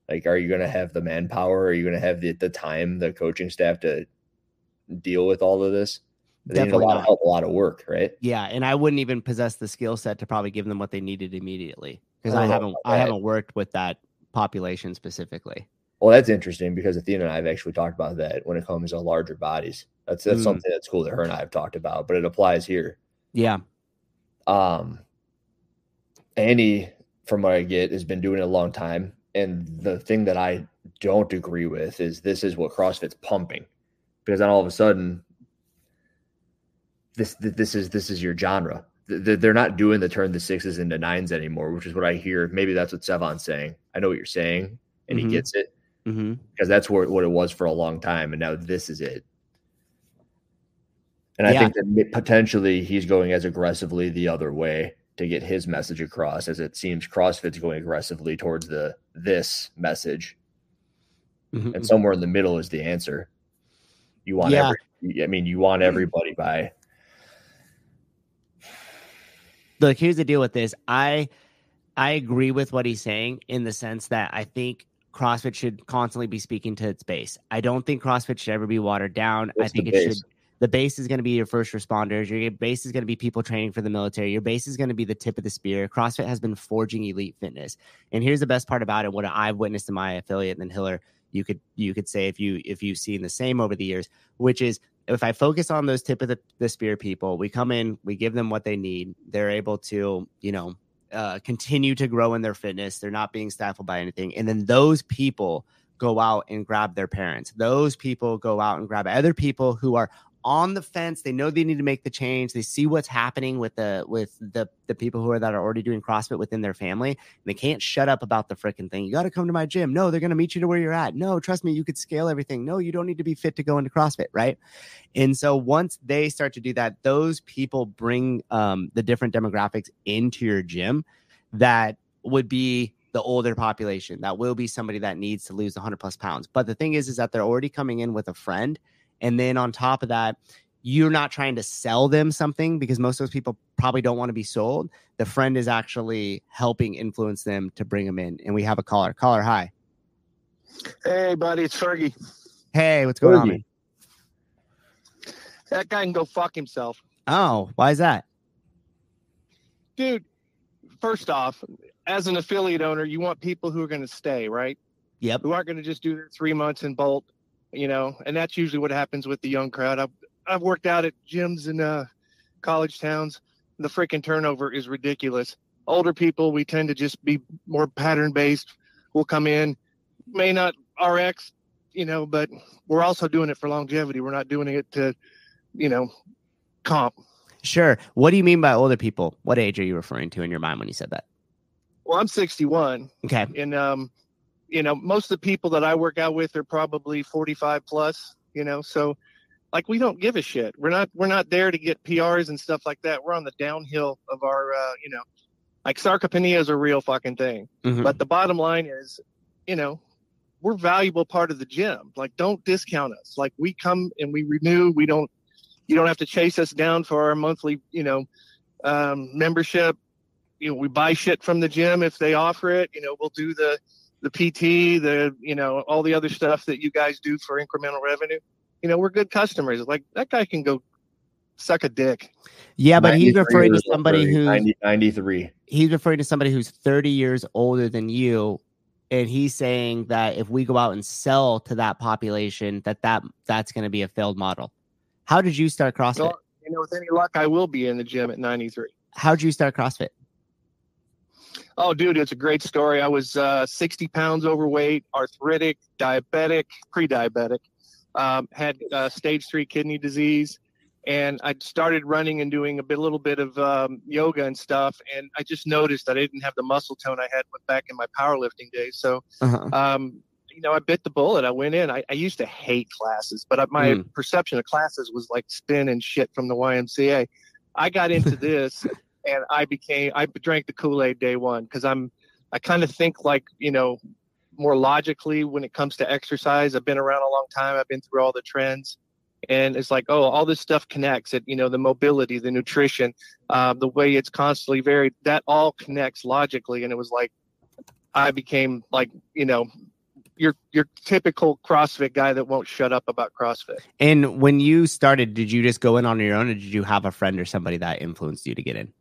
Like, are you going to have the manpower? Are you going to have the the time, the coaching staff to deal with all of this? They need a Definitely lot not. of help, a lot of work, right? Yeah, and I wouldn't even possess the skill set to probably give them what they needed immediately because I I haven't I haven't worked with that population specifically. Well, that's interesting because Athena and I have actually talked about that when it comes to larger bodies. That's that's Mm. something that's cool that her and I have talked about, but it applies here. Yeah. Um, Annie, from what I get, has been doing it a long time, and the thing that I don't agree with is this is what CrossFit's pumping, because then all of a sudden, this this is this is your genre. Th- th- They're not doing the turn the sixes into nines anymore, which is what I hear. Maybe that's what Sevan's saying. I know what you're saying, and Mhm. he gets it Mm-hmm. because that's where, what it was for a long time, and now this is it. And I think that potentially he's going as aggressively the other way to get his message across, as it seems CrossFit's going aggressively towards the this message, Mm-hmm. and somewhere in the middle is the answer. You want Yeah. every, I mean, you want everybody by Look, here's the deal with this. I I agree with what he's saying in the sense that I think CrossFit should constantly be speaking to its base. I don't think CrossFit should ever be watered down. I What's the think it base? should the base is going to be your first responders. Your base is going to be people training for the military. Your base is going to be the tip of the spear. CrossFit has been forging elite fitness. And here's the best part about it: what I've witnessed in my affiliate, and then Hiller, you could you could say if you if you've seen the same over the years, which is if I focus on those tip of the, the spear people, we come in, we give them what they need. They're able to, you know, uh, continue to grow in their fitness. They're not being stifled by anything. And then those people go out and grab their parents. Those people go out and grab other people who are on the fence. They know they need to make the change. They see what's happening with the with the the people who are that are already doing CrossFit within their family. They can't shut up about the freaking thing. You got to come to my gym. No, they're going to meet you to where you're at. No, trust me, you could scale everything. No, you don't need to be fit to go into CrossFit, right? And so once they start to do that, those people bring um, the different demographics into your gym that would be the older population. That will be somebody that needs to lose 100 plus pounds. But the thing is, is that they're already coming in with a friend. And then on top of that, you're not trying to sell them something because most of those people probably don't want to be sold. The friend is actually helping influence them to bring them in. And we have a caller. Caller, hi. Hey, buddy, it's Fergie. Hey, what's going on? Man? That guy can go fuck himself. Oh, why is that? Dude, first off, as an affiliate owner, you want people who are going to stay, right? Yep. Who aren't going to just do their three months and bolt, you know? And that's usually what happens with the young crowd. I've, I've worked out at gyms in uh, college towns. The freaking turnover is ridiculous. Older people, we tend to just be more pattern based. We'll come in, may not RX, you know, but we're also doing it for longevity. We're not doing it to, you know, comp. Sure. What do you mean by older people? What age are you referring to in your mind when you said that? Well, I'm 61, Okay. and um, you know, most of the people that I work out with are probably 45 plus. You know, so like we don't give a shit. We're not we're not there to get PRs and stuff like that. We're on the downhill of our, uh, you know, like sarcopenia is a real fucking thing. Mhm. But the bottom line is, you know, we're valuable part of the gym. Like, don't discount us. Like, we come and we renew. We don't. You don't have to chase us down for our monthly, you know, um, membership. You know, we buy shit from the gym if they offer it. You know, we'll do the the PT, the you know, all the other stuff that you guys do for incremental revenue. You know, we're good customers. Like that guy can go suck a dick. Yeah, but he's 93 referring to somebody 30, who's 90 93. he's referring to somebody who's 30 years older than you and he's saying that if we go out and sell to that population that that that's going to be a failed model how did you start crossfit Well, you know, with any luck, I will be in the gym at 93. how'd you start crossfit Oh, dude, it's a great story. I was uh, 60 pounds overweight, arthritic, diabetic, pre-diabetic, um, had uh, stage three kidney disease, and I started running and doing a bit, little bit of um, yoga and stuff. And I just noticed that I didn't have the muscle tone I had back in my powerlifting days. So, Uh-huh. um, you know, I bit the bullet. I went in. I, I used to hate classes, but my Mm. perception of classes was like spin and shit from the YMCA. I got into this, and I became. I drank the Kool Aid day one because I'm. I kind of think like you know, more logically when it comes to exercise. I've been around a long time. I've been through all the trends, and it's like, oh, all this stuff connects. It you know, the mobility, the nutrition, uh, the way it's constantly varied. That all connects logically, and it was like, I became like you know your your typical CrossFit guy that won't shut up about CrossFit. And when you started, did you just go in on your own, or did you have a friend or somebody that influenced you to get in?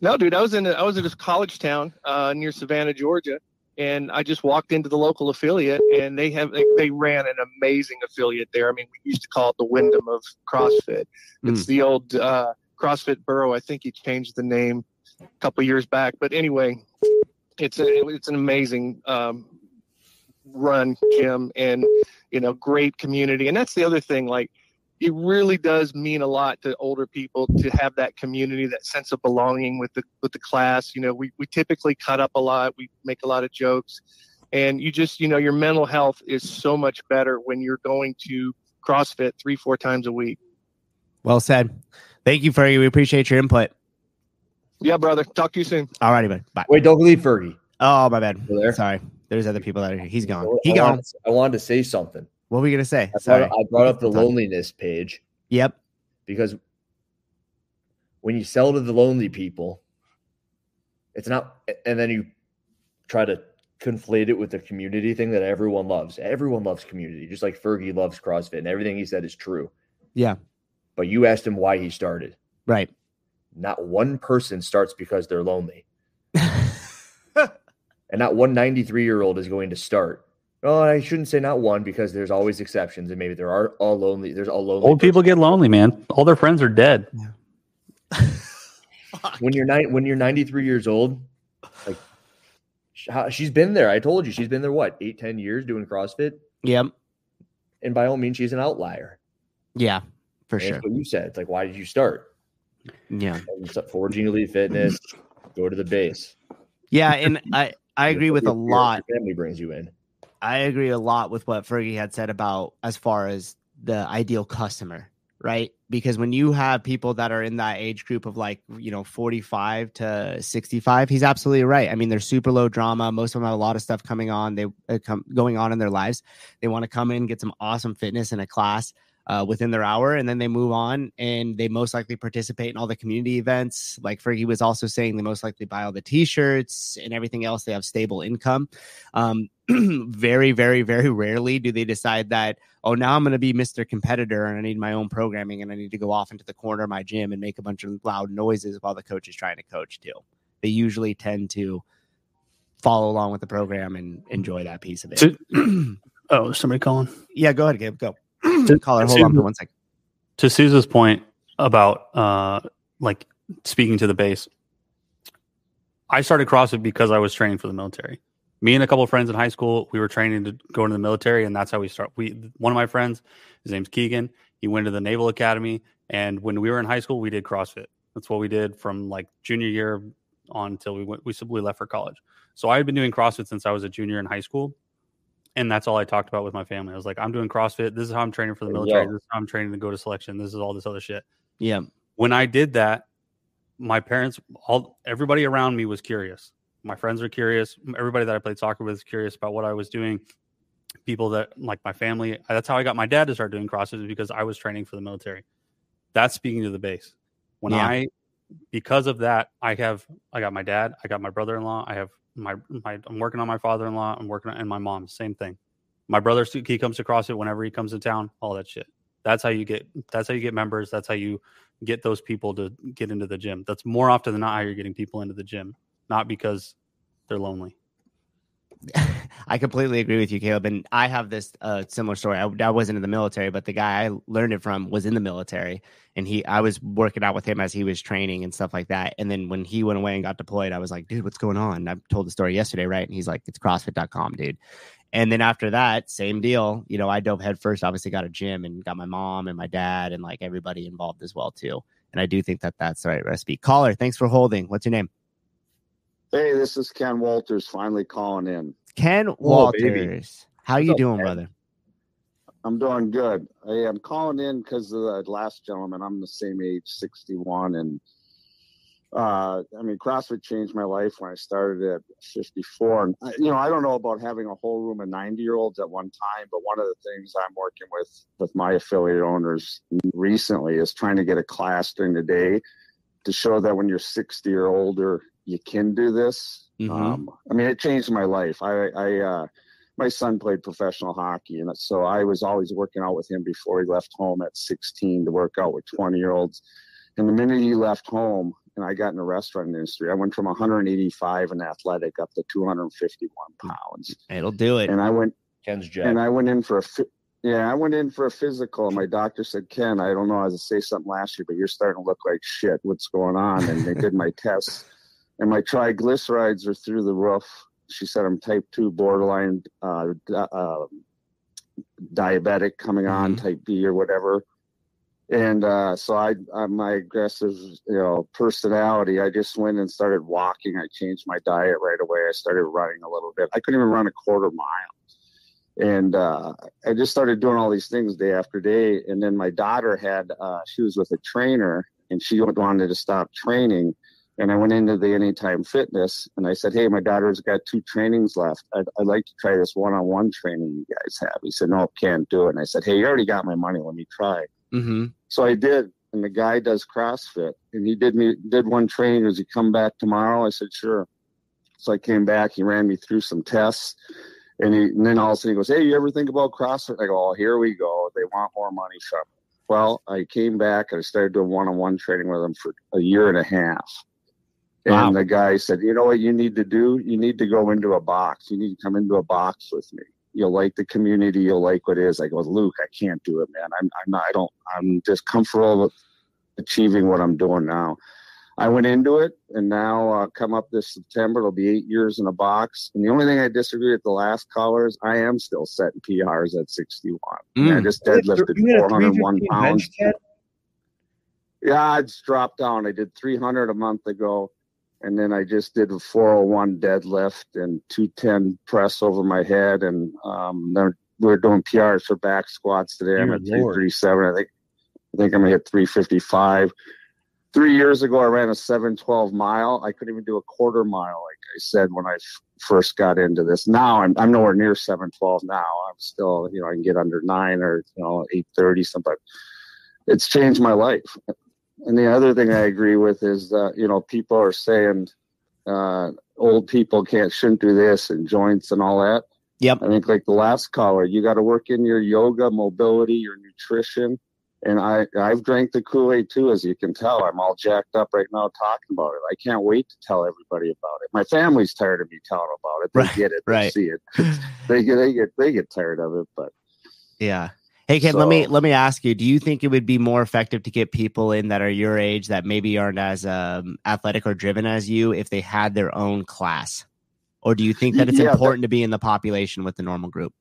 No, dude, I was in a, I was in this college town uh, near Savannah, Georgia, and I just walked into the local affiliate, and they have they, they ran an amazing affiliate there. I mean, we used to call it the Wyndham of CrossFit. It's the old uh, CrossFit Borough. I think he changed the name a couple years back, but anyway, it's a, it's an amazing um, run gym and you know great community and that's the other thing like it really does mean a lot to older people to have that community that sense of belonging with the with the class you know we, we typically cut up a lot we make a lot of jokes and you just you know your mental health is so much better when you're going to crossfit three four times a week Well said. Thank you, Fergie. We appreciate your input. yeah brother talk to you soon All righty, bud. Bye. Wait, don't leave Fergie. Oh, my bad. there? Sorry. There's other people that are here. He's gone. He wanted gone. to- I wanted to say something. What were we gonna say? I brought, Sorry. I brought up the loneliness page Yep. because when you sell to the lonely people, it's not, and then you try to conflate it with the community thing that everyone loves. Everyone loves community, just like Fergie loves CrossFit, and everything he said is true. Yeah. But you asked him why he started. Right. Not one person starts because they're lonely. and not one 93 year old is going to start. Oh, I shouldn't say not one because there's always exceptions, and maybe there are all lonely. There's all lonely. Old people get lonely, man. All their friends are dead. when you're nine, when you're 93 years old, like she's been there. I told you she's been there. What eight, ten years doing CrossFit, Yep. and by all means, she's an outlier. Yeah. For And sure. That's what you said. It's like, why did you start? Yeah. And you start Forging Elite Fitness. go to the base. Yeah, and I I agree with a Your- your lot. Family brings you in. I agree a lot with what Fergie had said about as far as the ideal customer, right? Because when you have people that are in that age group of like, you know, 45 to 65, he's absolutely right. I mean, they're super low drama. Most of them have a lot of stuff coming on, they uh, come going on in their lives. They want to come in, get some awesome fitness in a class uh, within their hour, and then they move on and they most likely participate in all the community events. Like Fergie was also saying, they most likely buy all the t-shirts and everything else. They have stable income. Um, very, very, very rarely do they decide that, oh, now I'm going to be Mr. Competitor and I need my own programming and I need to go off into the corner of my gym and make a bunch of loud noises while the coach is trying to coach too. They usually tend to follow along with the program and enjoy that piece of it. Oh, somebody calling. yeah, go ahead, Gabe. Go. To- Caller, hold on for one second. to Souza's point about uh like speaking to the base, I started CrossFit because I was training for the military. Me and a couple of friends in high school, we were training to go into the military, and that's how we start. We one of my friends, his name's Keegan. He went to the Naval Academy, and when we were in high school, we did CrossFit. That's what we did from like junior year on until we went. We simply left for college. So I had been doing CrossFit since I was a junior in high school, and that's all I talked about with my family. I was like, I'm doing CrossFit. This is how I'm training for the military. go. This is how I'm training to go to selection. This is all this other shit. Yeah. When I did that, my parents, all everybody around me was curious. My friends were curious. Everybody that I played soccer with was curious about what I was doing. People that like my family. That's how I got my dad to start doing CrossFit because I was training for the military. That's speaking to the base. When Yeah. I, because of that, I have I got my dad. I got my brother-in-law. I have my my. I'm working on my father-in-law. I'm working on and my mom. Same thing. My brother he comes across it whenever he comes to town. All that shit. That's how you get. That's how you get members. That's how you get those people to get into the gym. That's more often than not how you're getting people into the gym, not because they're lonely. I completely agree with you, Caleb. And I have this uh, similar story. I, I wasn't in the military, but the guy I learned it from was in the military, and he I was working out with him as he was training and stuff like that. And then when he went away and got deployed, I was like, dude, what's going on? I told the story yesterday, right? And he's like, it's CrossFit.com, dude. And then after that, same deal. You know, I dove headfirst. Obviously, got a gym and got my mom and my dad and like everybody involved as well too. And I do think that that's the right recipe. Caller, thanks for holding. What's your name? Hey, this is Ken Walters finally calling in. Ken Walters. How you doing, brother? I'm doing good. Hey, I'm calling in because of the last gentleman. I'm the same age, 61, and uh, I mean, CrossFit changed my life when I started at 54. And you know, I don't know about having a whole room of 90 year olds at one time, but one of the things I'm working with with my affiliate owners recently is trying to get a class during the day to show that when you're 60 or older, you can do this. Mhm. Um, I mean, it changed my life. I, I, uh, my son played professional hockey, and so I was always working out with him before he left home at 16 to work out with 20 year olds. And the minute he left home, and I got in the restaurant industry, I went from 185 in athletic up to 251 pounds. It'll do it. And I went Ken's Jack. and I went in for a phy- yeah, I went in for a physical, and my doctor said, "Ken, I don't know how to say something last year, but you're starting to look like shit. What's going on?" And they did my tests, and my triglycerides are through the roof. She said I'm type two borderline uh, uh, diabetic coming on, type B or whatever. And uh, so I, I, my aggressive, you know, personality. I just went and started walking. I changed my diet right away. I started running a little bit. I couldn't even run a quarter mile and uh, I just started doing all these things day after day. And then my daughter had, uh, she was with a trainer, and she wanted to stop training. And I went into the Anytime Fitness, and I said, "Hey, my daughter's got two trainings left. I'd, I'd like to try this one-on-one training you guys have." He said, "No, can't do it." And I said, "Hey, you already got my money. Let me try." Mm-hmm. So I did, and the guy does CrossFit, and he did me did one training. Does he come back tomorrow? I said, "Sure." So I came back. He ran me through some tests, and, he, and then all of a sudden he goes, "Hey, you ever think about CrossFit?" I go, "Oh, here we go. They want more money from." me." Well, I came back and I started doing one-on-one training with him for a year and a half. And Wow. the guy said, "You know what you need to do? You need to go into a box. You need to come into a box with me. You'll like the community. You'll like what it is." I go, "Luke, I can't do it, man. I'm, I'm not. I don't. I'm just comfortable with achieving what I'm doing now." I went into it, and now uh, come up this September, it'll be eight years in a box. And the only thing I disagree with the last caller is I am still setting PRs at 61. I, mean, I Mm. just deadlifted You had 401 pounds. bench, Ken? Yeah, it's dropped down. I did 300 a month ago, and then I just did a 401 deadlift and 210 press over my head, and um, then we're doing PRs for back squats today. I'm at Lord. 337. I think I think I'm gonna hit 355. Three years ago, I ran a 712 mile. I couldn't even do a quarter mile, like I said when I f- first got into this. Now I'm I'm nowhere near 712. Now I'm still, you know, I can get under nine or you know 830 something. It's changed my life. And the other thing I agree with is that you know people are saying uh, old people can't shouldn't do this and joints and all that. Yep. I think like the last caller, you got to work in your yoga, mobility, your nutrition. And I I've drank the Kool Aid too, as you can tell. I'm all jacked up right now talking about it. I can't wait to tell everybody about it. My family's tired of me telling about it. They Right, get it. They right. see it. They get they get they get tired of it. But Yeah. Hey Ken, let me let me ask you: Do you think it would be more effective to get people in that are your age that maybe aren't as um, athletic or driven as you if they had their own class, or do you think that it's Yeah, that- important to be in the population with the normal group?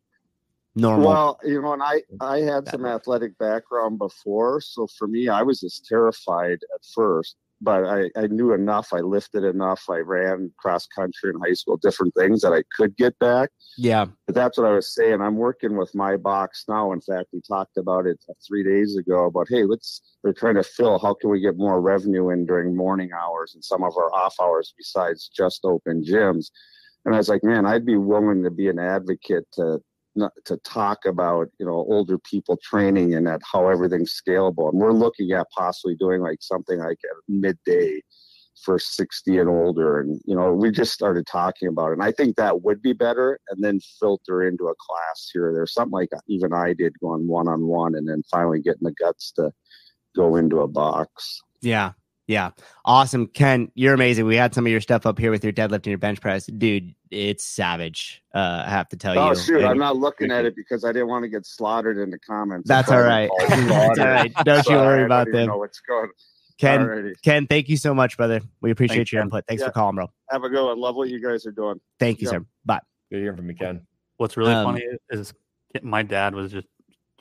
Normal. Well, you know, and I I had some athletic background before, so for me, I was just terrified at first. But I, I knew enough. I lifted enough. I ran cross country in high school, different things that I could get back. yeah. But that's what I was saying. I'm working with my box now. In fact, we talked about it three days ago about hey, let's they're trying to fill. How can we get more revenue in during morning hours and some of our off hours besides just open gyms? And I was like, man, I'd be willing to be an advocate to to talk about you know older people training and that how everything's scalable. And we're looking at possibly doing like something like at midday for 60 and older and you know we just started talking about it and i think that would be better and then filter into a class here or there something like even i did going one-on-one and then finally getting the guts to go into a box Yeah. Yeah. Awesome. Ken, you're amazing. We had some of your stuff up here with your deadlift and your bench press. Dude, it's savage. Uh, I have to tell Oh you. shoot! And I'm not looking at it because I didn't want to get slaughtered in the comments. That's all right. That's all right. Don't you worry Sorry, I about don't them. Know what's going? Ken, Alrighty. Ken, thank you so much, brother. We appreciate Thanks, your input. Thanks Yeah. for calling, bro. Have a good one. Love what you guys are doing. Thank you, Yep. sir. Bye. Good hearing from you, Ken. What's really Um, funny is my dad was just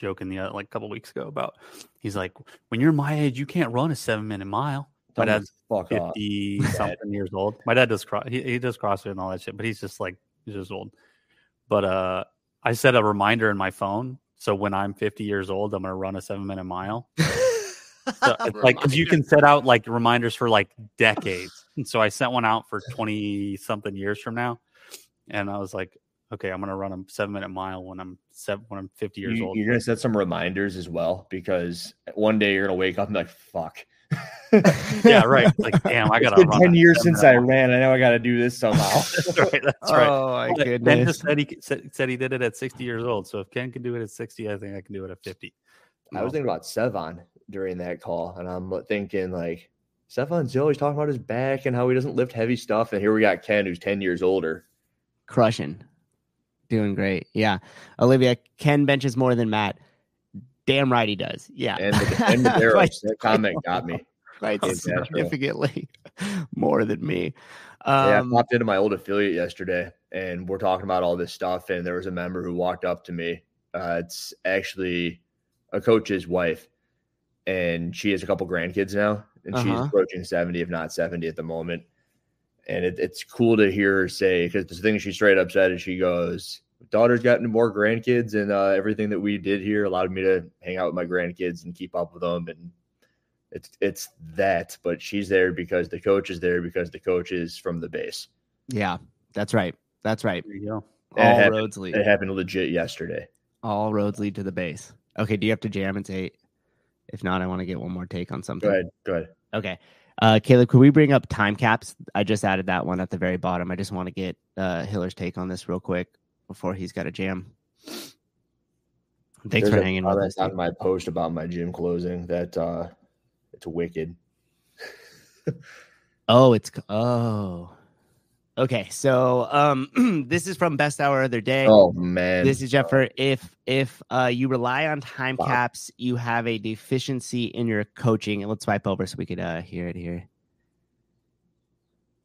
joking the other, like a couple weeks ago about he's like, when you're my age, you can't run a seven minute mile. My dad's fuck off. fifty something years old. My dad does cross. He, he does CrossFit and all that shit, but he's just like he's just old. But uh, I set a reminder in my phone, so when I'm 50 years old, I'm gonna run a seven minute mile. So it's like because you can set out like reminders for like decades. And so I sent one out for 20 something years from now, and I was like, okay, I'm gonna run a seven minute mile when I'm seven when I'm 50 years You, old. you're gonna set some reminders as well because one day you're gonna wake up and be like, "Fuck." Yeah, right. Like, damn, I gotta run ten years since I ran. I know I got to do this somehow. That's right. That's right. Oh my But Ken goodness. just said he said, said he did it at 60 years old. So if Ken can do it at 60, I think I can do it at 50. I was thinking about Sevan during that call, and I'm thinking like, Sevan's always talking about his back and how he doesn't lift heavy stuff, and here we got Ken, who's ten years older. Crushing. Doing great. Yeah. Olivia, Ken benches more than Matt. Damn right he does. Yeah. And the, and the that comment got me. Castro. significantly more than me. yeah, I Um, popped into my old affiliate yesterday, and we're talking about all this stuff. And there was a member who walked up to me. Uh, it's actually a coach's wife, and she has a couple grandkids now, and she's Uh-huh. approaching seventy, if not seventy, at the moment. And it, it's cool to hear her say because the thing she straight up said is she goes, "Daughter's gotten more grandkids, and uh, everything that we did here allowed me to hang out with my grandkids and keep up with them." And it's it's that, but she's there because the coach is there because the coach is from the base. yeah, that's right. That's right. There you go. It All happened- roads lead. It happened legit yesterday. All roads lead to the base. Okay, do you have to jam? It's eight. If not, I want to get one more take on something. Go ahead. Go ahead. Okay. Uh, Caleb, could we bring up time caps? I just added that one at the very bottom. I just want to get uh, Hiller's take on this real quick before he's got a jam. Thanks There's for hanging with us. on my post about my gym closing that uh it's wicked. Oh, it's oh. Okay, so um, this is from Best Hour of Their Day. Oh man. This is Jeffer. If if uh, you rely on time Wow. caps, you have a deficiency in your coaching. And let's swipe over so we could uh, hear it here.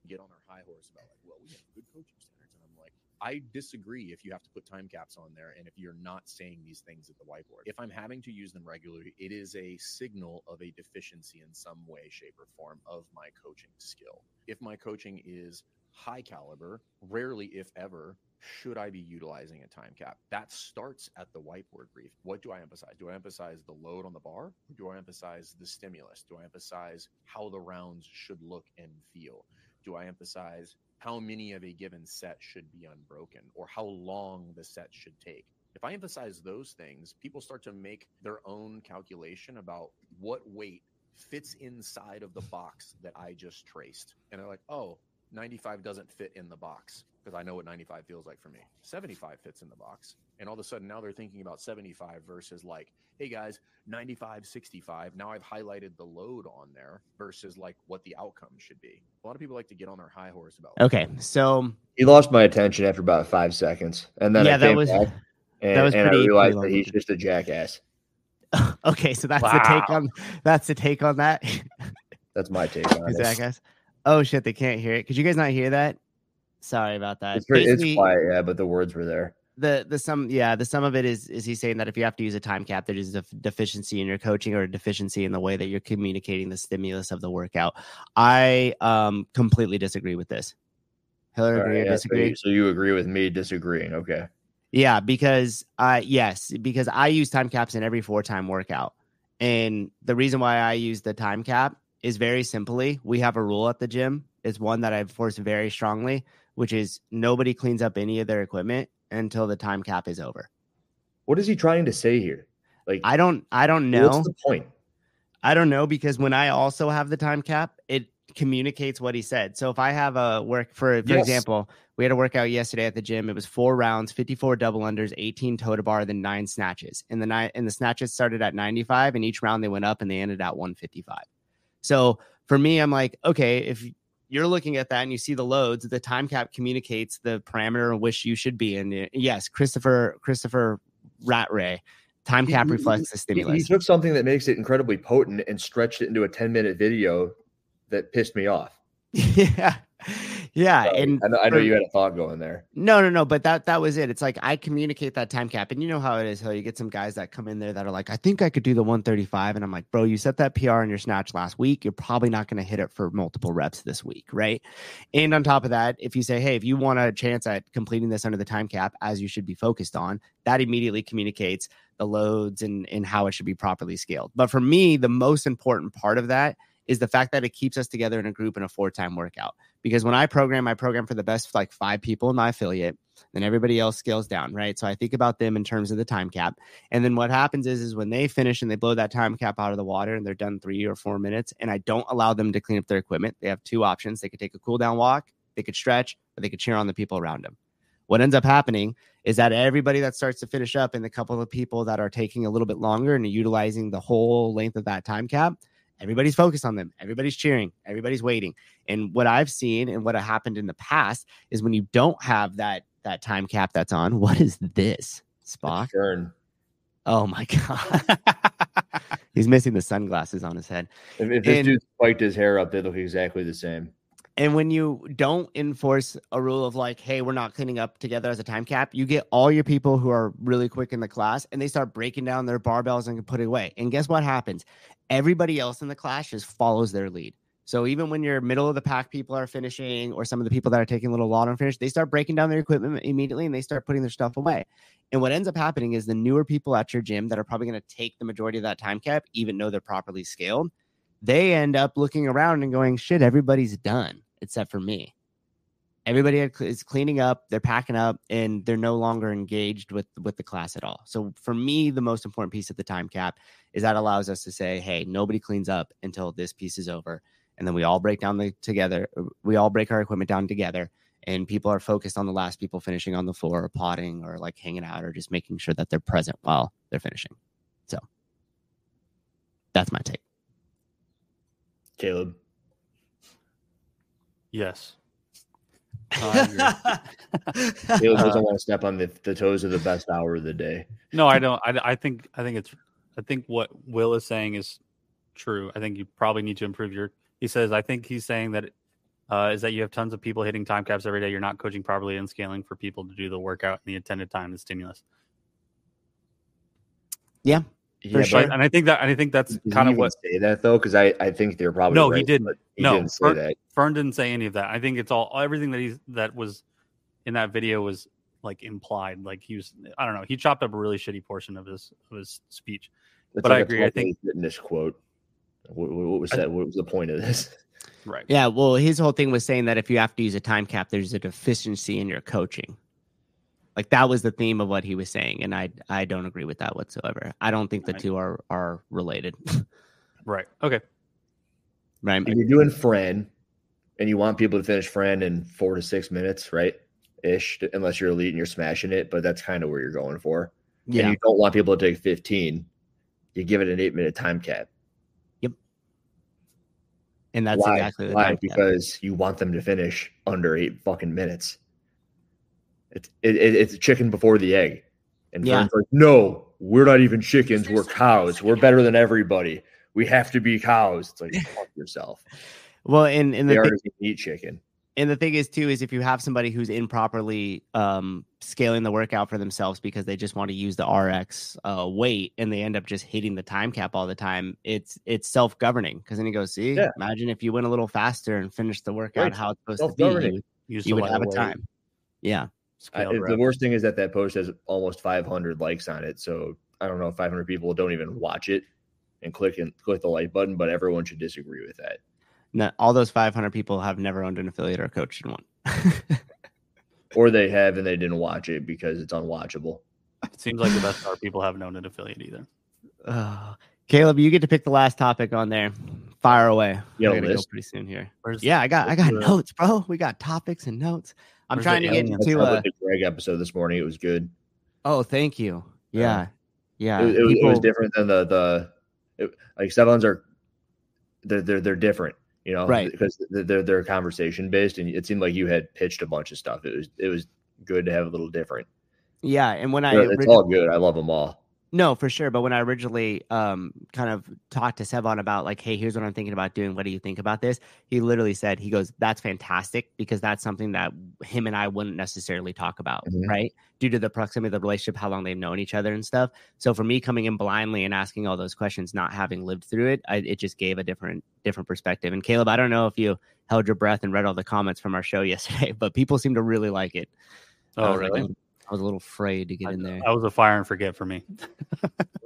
get on our high horse about like, well, we have good coaching standards, and I'm like, I disagree if you have to put time caps on there and if you're not saying these things at the whiteboard. If I'm having to use them regularly, it is a signal of a deficiency in some way, shape, or form of my coaching skill. If my coaching is high caliber, rarely, if ever, should I be utilizing a time cap? That starts at the whiteboard brief. What do I emphasize? Do I emphasize the load on the bar? Do I emphasize the stimulus? Do I emphasize how the rounds should look and feel? do I emphasize how many of a given set should be unbroken or how long the set should take? If I emphasize those things, people start to make their own calculation about what weight fits inside of the box that I just traced. And they're like, oh, 95 doesn't fit in the box because I know what 95 feels like for me. 75 fits in the box. And all of a sudden now they're thinking about 75 versus like, hey guys, 95, 65. Now I've highlighted the load on there versus like what the outcome should be. A lot of people like to get on their high horse about Okay, so he lost my attention after about five seconds. And then Yeah, I that came was- back and, that was and pretty- I realized that he's just a jackass. okay, so that's the take on that's the take on that. That's my take on Is it. that guys? Oh shit, they can't hear it. Could you guys not hear that? Sorry about that. It's, pretty, it's quiet, yeah, but the words were there. the the sum yeah the sum of it is is he saying that if you have to use a time cap there is a deficiency in your coaching or a deficiency in the way that you're communicating the stimulus of the workout i um completely disagree with this Hillary, agree right, or yeah, so, disagree you, so you agree with me disagreeing. Okay. yeah because uh yes because i use time caps in every for time workout and the reason why i use the time cap is very simply we have a rule at the gym it's one that i enforce very strongly which is nobody cleans up any of their equipment until the time cap is over What is he trying to say here? Like i don't i don't know What's the point? I don't know because when I also have the time cap, it communicates what he said. So if I have a work for for Yes. example, we had a workout yesterday at the gym. It was four rounds, 54 double unders, 18 toe to bar, then nine snatches. And the nine and the snatches started at 95, and each round they went up and they ended at 155. So for me, I'm like, okay, if you're looking at that and you see the loads, the time cap communicates the parameter in which you should be in. Eh, yes, Christopher Christopher Rattray, time cap He- reflects the he- stimulus. He took something that makes it incredibly potent and stretched it into a 10 minute video that pissed me off. yeah, yeah, So, and I know, I know you had a thought going there. No, no, no. But that that was it. It's like I communicate that time cap, and you know how it is. How you get some guys that come in there that are like, I think I could do the 135, and I'm like, bro, you set that PR on your snatch last week. You're probably not going to hit it for multiple reps this week, right? And on top of that, if you say, hey, if you want a chance at completing this under the time cap, as you should be focused on, that immediately communicates the loads and and how it should be properly scaled. But for me, the most important part of that is the fact that it keeps us together in a group in a for time workout. Because when I program, I program for the best like five people in my affiliate, then everybody else scales down, right? So I think about them in terms of the time cap. And then what happens is, is when they finish and they blow that time cap out of the water and they're done three or four minutes, and I don't allow them to clean up their equipment, they have two options. They could take a cool down walk, they could stretch, or they could cheer on the people around them. What ends up happening is that everybody that starts to finish up and the couple of people that are taking a little bit longer and utilizing the whole length of that time cap, everybody's focused on them. Everybody's cheering. Everybody's waiting. And what I've seen and what happened in the past is when you don't have that that time cap that's on, what is this? Spock? Oh my god. He's missing the sunglasses on his head. If, if this And- dude spiked his hair up, they look exactly the same. And when you don't enforce a rule of like, hey, we're not cleaning up together as a time cap, you get all your people who are really quick in the class and they start breaking down their barbells and put it away. And guess what happens? Everybody else in the class just follows their lead. So even when your middle of the pack people are finishing, or some of the people that are taking a little longer to finish, they start breaking down their equipment immediately and they start putting their stuff away. And what ends up happening is the newer people at your gym that are probably going to take the majority of that time cap, even though they're properly scaled, they end up looking around and going, shit, everybody's done except for me. Everybody is cleaning up, they're packing up, and they're no longer engaged with with the class at all. So for me, the most important piece of the time cap is that allows us to say, hey, nobody cleans up until this piece is over, and then we all break down the together. We all break our equipment down together, and people are focused on the last people finishing on the floor, or potting, or like hanging out, or just making sure that they're present while they're finishing. So that's my take. Caleb. Yes. I agree. Caleb Uh, doesn't want to step on the, the toes of the best hour of the day. No, I don't. I, I think I think it's I think what Will is saying is true. I think you probably need to improve your. He says I think he's saying that uh, is that you have tons of people hitting time caps every day. You're not coaching properly and scaling for people to do the workout and the intended time and stimulus. Yeah, Yeah, For sure. And I think that and I think that's Did he kind of even what. say that though? Because I, I think they're probably No, right, he didn't. He no, didn't say Fern, that. Fern didn't say any of that. I think it's all everything that he's that was in that video was like implied. Like he was, I don't know. He chopped up a really shitty portion of his of his speech. That's but like I a agree. I think 12-page quote. What, what what was I- that? What was the point of this? right. Yeah, well, his whole thing was saying that if you have to use a time cap, there's a deficiency in your coaching. Like that was the theme of what he was saying, and I I don't agree with that whatsoever. I don't think the Right. two are are related. Right. Okay. right? If you're doing Fran, and you want people to finish Fran in four to six minutes, right? Ish, unless you're elite and you're smashing it, but that's kind of where you're going for. Yeah, And you don't want people to take 15. You give it an eight minute time cap. Yep. And that's Why? exactly the Why? time cap. Because you want them to finish under eight fucking minutes. It's it, it, it's chicken before the egg. And Yeah. Fern's like, no, we're not even chickens. We're cows. We're better than everybody. We have to be cows. It's like fuck yourself. Well, and and They the thing, already eat chicken. and the thing is too is if you have somebody who's improperly um scaling the workout for themselves because they just want to use the RX uh weight and they end up just hitting the time cap all the time, it's it's self governing because then you go see. Yeah. Imagine if you went a little faster and finished the workout Right. how it's supposed to be. You, Use you would have a time. Yeah. I, the worst thing is that that post has almost 500 likes on it. So I don't know if 500 people don't even watch it and click and click the like button, but everyone should disagree with that. No, all those 500 people have never owned an affiliate or coached in one. Or they have and they didn't watch it because it's unwatchable. It seems like the best part people haven't owned an affiliate either. Uh, Caleb, you get to pick the last topic on there. Fire away. You got We're gonna go pretty soon here. Where's Yeah, I got I got notes, bro. We got topics and notes. I'm trying to get into started uh Greg episode this morning. It was good. oh thank you. Yeah. Yeah. it, was- it was, it was different than the the it, like Sevens are they're they're they're different. You know, Right. Because they're they're conversation based, and it seemed like you had pitched a bunch of stuff. It was it was good to have a little different. Yeah, and when I it's all good. I love them all. No, for sure. But when I originally um kind of talked to Sevan about like, hey, here's what I'm thinking about doing. What do you think about this? He literally said, he goes, That's fantastic because that's something that him and I wouldn't necessarily talk about, Mhm. right? Due to the proximity of the relationship, how long they've known each other and stuff. So for me coming in blindly and asking all those questions, not having lived through it, I, it just gave a different different perspective. And Caleb, I don't know if you held your breath and read all the comments from our show yesterday, but people seem to really like it. I Oh, was like, really? I was a little afraid to get in there. That was a fire and forget for me.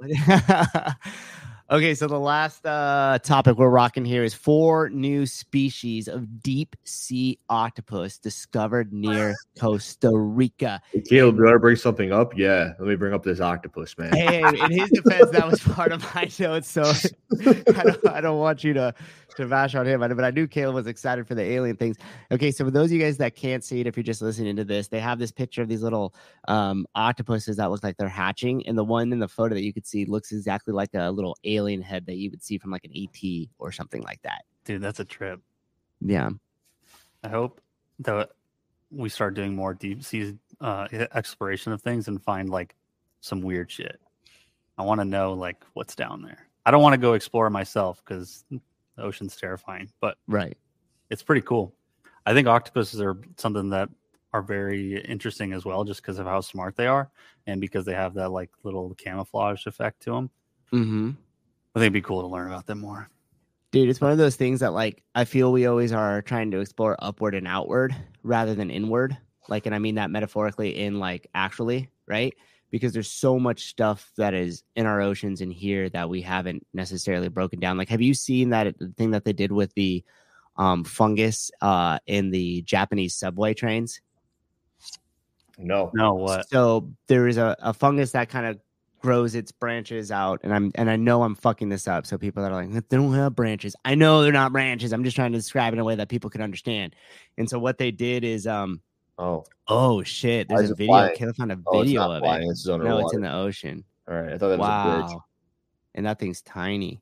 okay, so the last uh, topic we're rocking here is four new species of deep sea octopus discovered near Costa Rica. Hey, Caleb, do you want to bring something up? Yeah, let me bring up this octopus, man. Hey, in his defense, that was part of my notes, so I don't, I don't want you to to bash on him. But I knew Caleb was excited for the alien things. Okay, so for those of you guys that can't see it, if you're just listening to this, they have this picture of these little um, octopuses that look like they're hatching, and the one in the photo that you could see looks exactly like a little alien head that you would see from like an ET or something like that. Dude, that's a trip. Yeah. I hope that we start doing more deep sea uh, exploration of things and find like some weird shit. I want to know like what's down there. I don't want to go explore myself because the ocean's terrifying, but Right. it's pretty cool. I think octopuses are something that are very interesting as well, just because of how smart they are and because they have that like little camouflage effect to them. Mm-hmm. I think it'd be cool to learn about them more. Dude, it's one of those things that like I feel we always are trying to explore upward and outward rather than inward. Like, and I mean that metaphorically in like actually, right? Because there's so much stuff that is in our oceans and here that we haven't necessarily broken down. Like, have you seen that thing that they did with the um fungus uh in the Japanese subway trains? No. No, what? So there is a, a fungus that kind of grows its branches out, and I'm and I know I'm fucking this up. So people that are like, they don't have branches. I know they're not branches. I'm just trying to describe it in a way that people can understand. And so what they did is, um, Oh, oh shit, there's a video. flying? Caleb found a Oh, video of flying, it. it's no, it's in the ocean. all right. I thought that was a bridge. Wow, and that thing's tiny.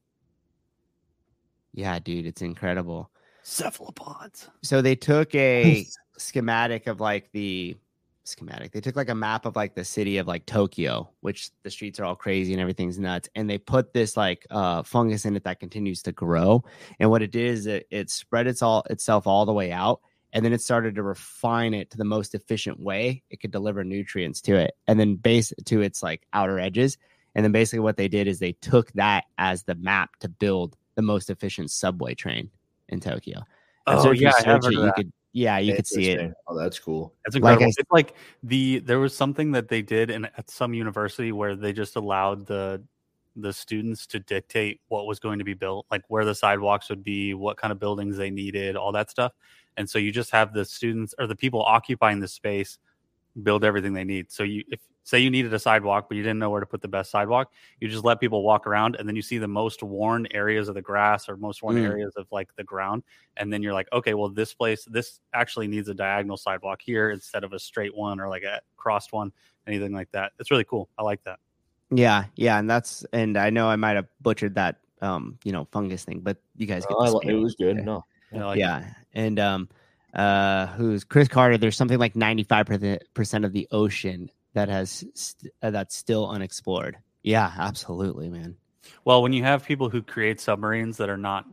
Yeah, dude, it's incredible. Cephalopods. so they took a schematic of like the schematic they took like a map of like the city of like tokyo which the streets are all crazy and everything's nuts and they put this like uh fungus in it that continues to grow and what it did is it, it spread its all itself all the way out and then it started to refine it to the most efficient way it could deliver nutrients to it and then base to its like outer edges and then basically what they did is they took that as the map to build the most efficient subway train in tokyo and so Oh if you yeah, I search heard it, you that. could yeah, you could see it. Oh, that's cool. That's Like incredible. I- it's like the there was something that they did in at some university where they just allowed the the students to dictate what was going to be built, like where the sidewalks would be, what kind of buildings they needed, all that stuff. And so you just have the students or the people occupying the space build everything they need. So you if say you needed a sidewalk but you didn't know where to put the best sidewalk, you just let people walk around and then you see the most worn areas of the grass or most worn Mm. areas of like the ground and then you're like, okay, well, this place, this actually needs a diagonal sidewalk here instead of a straight one or like a crossed one, anything like that. It's really cool. I like that. Yeah, yeah, and that's and I know I might have butchered that um, you know, fungus thing, but you guys get Oh, I the li- it was good. Yeah. No. Yeah, like yeah, and um, uh, who's Chris Carter? There's something like 95 percent of the ocean that has st- uh, that's still unexplored. Yeah, absolutely, man. Well, when you have people who create submarines that are not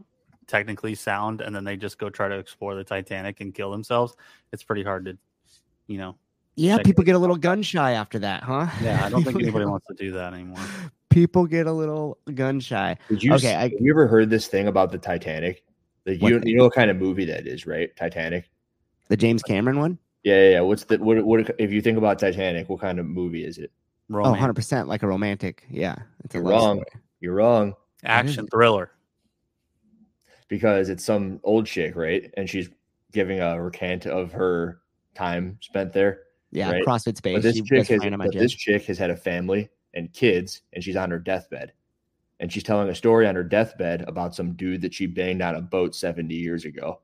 technically sound and then they just go try to explore the Titanic and kill themselves, it's pretty hard to, you know. Yeah, people it. get a little gun shy after that, huh? Yeah, I don't think anybody wants to do that anymore. People get a little gun shy. Did you? Okay, Okay, I- have you ever heard this thing about the Titanic? The, you, you know what kind of movie that is, right? Titanic. The James Cameron one? Yeah, yeah. yeah. What's the what? What if you think about Titanic? What kind of movie is it? Oh, 100 percent like a romantic. Yeah, it's a You're love wrong. story. You're wrong action thriller. because it's some old chick, right? And she's giving a recant of her time spent there. Yeah, Right. CrossFit space. But this She chick has flying on my but this chick has had a family and kids, and she's on her deathbed. And she's telling a story on her deathbed about some dude that she banged on a boat 70 years ago.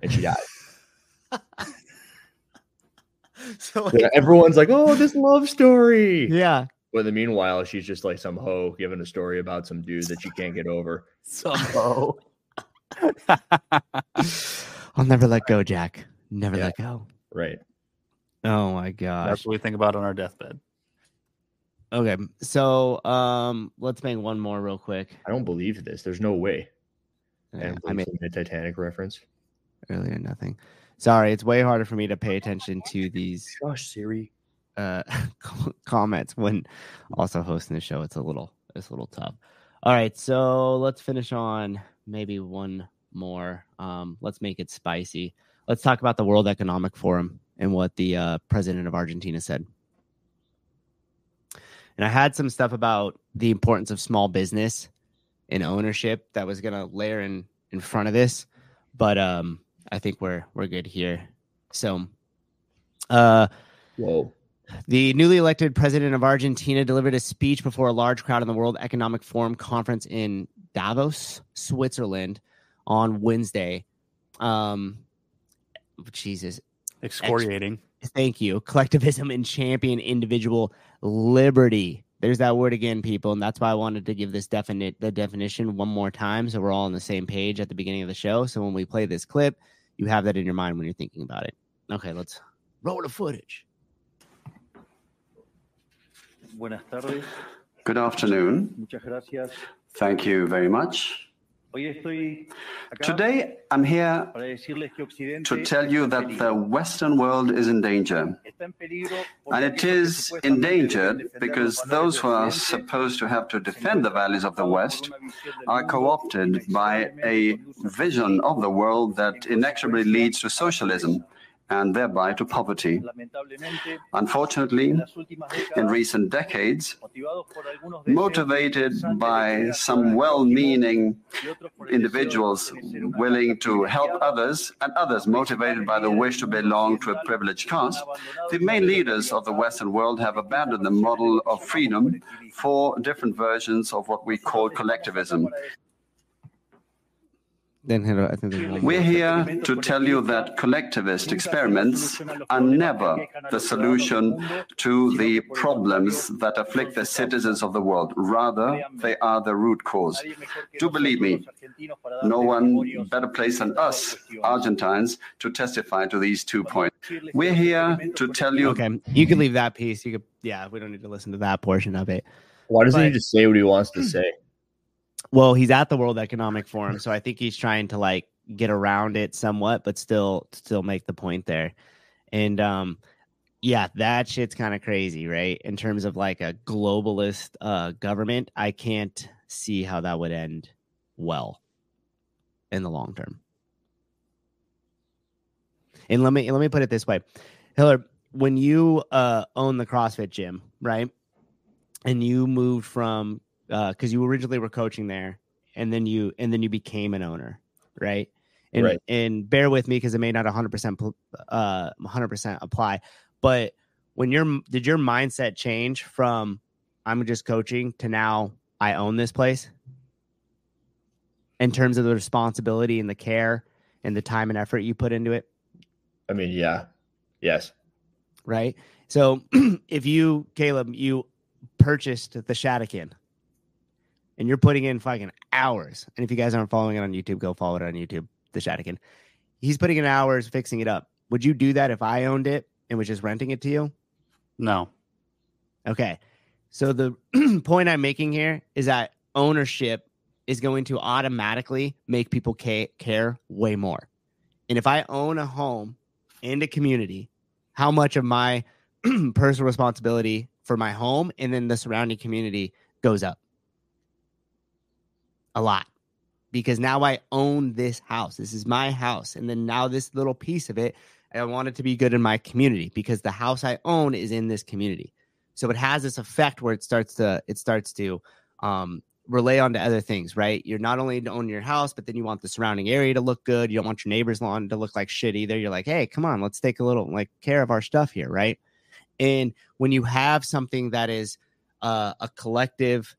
And she died. so Yeah, Everyone's like, oh, this love story. yeah, But in the meanwhile, she's just like some hoe giving a story about some dude that she can't get over. Somehow. I'll never let go, Jack. Never Yeah. let go. Right. Oh my gosh. That's what we think about on our deathbed. Okay, so um, let's make one more real quick. I don't believe this. There's no way. Yeah, And I made a Titanic reference. earlier nothing. Sorry, it's way harder for me to pay attention to these Gosh, Siri. uh comments when also hosting the show. It's a little it's a little tough. All right, so let's finish on maybe one more. Um, let's make it spicy. Let's talk about the World Economic Forum and what the uh, president of Argentina said. And I had some stuff about the importance of small business and ownership that was going to layer in in front of this, but um, I think we're we're good here. So, uh, Whoa. the newly elected president of Argentina delivered a speech before a large crowd in the World Economic Forum conference in Davos, Switzerland, on Wednesday. Um, Jesus, Excoriating. Thank you. Collectivism and champion individual liberty. There's that word again, people, and that's why I wanted to give this definite the definition one more time, so we're all on the same page at the beginning of the show. So when we play this clip, you have that in your mind when you're thinking about it. Okay, let's roll the footage. Buenas tardes. Good afternoon. Muchas gracias. Thank you very much. Hoy estoy acá Today, I'm here para decirles que Occidente to tell you that the Western world is in danger. está en peligro And it is endangered because those who are supposed to have to defend the values of the West are co opted by a vision of the world that inexorably leads to socialism and thereby to poverty. Unfortunately, in recent decades, motivados por algunos deseos motivated by some well meaning individuals willing to help others, and others motivated by the wish to belong to a privileged caste, the main leaders of the Western world have abandoned the model of freedom for different versions of what we call collectivism. Then hit, I think there's one more. We're here to tell you that collectivist experiments are never the solution to the problems that afflict the citizens of the world. Rather, they are the root cause. Do believe me, no one better placed than us, Argentines, to testify to these two points. We're here to tell you. Okay, you can leave that piece. You could, yeah, we don't need to listen to that portion of it. Why doesn't he But- just say what he wants to say? Well, he's at the World Economic Forum, so I think he's trying to like get around it somewhat, but still, still make the point there. And um, yeah, that shit's kind of crazy, right? In terms of like a globalist uh government, I can't see how that would end well in the long term. And let me let me put it this way, Hiller, when you uh own the CrossFit gym, right? And you moved from because you originally were coaching there, and then you and then you became an owner, right? And Right. and bear with me because it may not 100 percent uh 100 percent apply, but when your did your mindset change from I'm just coaching to now I own this place in terms of the responsibility and the care and the time and effort you put into it? I mean, yeah. Yes. right? So if you, Caleb, you purchased the Shatakin and you're putting in fucking hours, and if you guys aren't following it on YouTube, go follow it on YouTube, the Shatakin. He's putting in hours fixing it up. Would you do that if I owned it and was just renting it to you? No. Okay. So the point I'm making here is that ownership is going to automatically make people ca- care way more. And if I own a home and a community, how much of my personal responsibility for my home and then the surrounding community goes up? A lot. Because now I own this house. This is my house. And then now this little piece of it, I want it to be good in my community because the house I own is in this community. So it has this effect where it starts to it starts to um, relay onto other things, right? You're not only to own your house, but then you want the surrounding area to look good. You don't want your neighbor's lawn to look like shit either. You're like, hey, come on, let's take a little like care of our stuff here, right? And when you have something that is uh, a collective,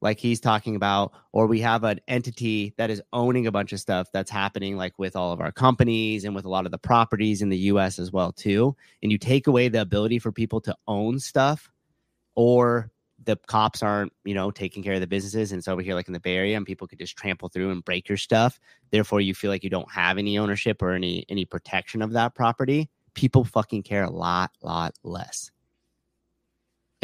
like he's talking about, or we have an entity that is owning a bunch of stuff that's happening, like with all of our companies and with a lot of the properties in the U.S. as well too, and you take away the ability for people to own stuff or the cops aren't, you know, taking care of the businesses, and it's over here like in the Bay Area, and people could just trample through and break your stuff. Therefore, you feel like you don't have any ownership or any any protection of that property. People fucking care a lot, lot less.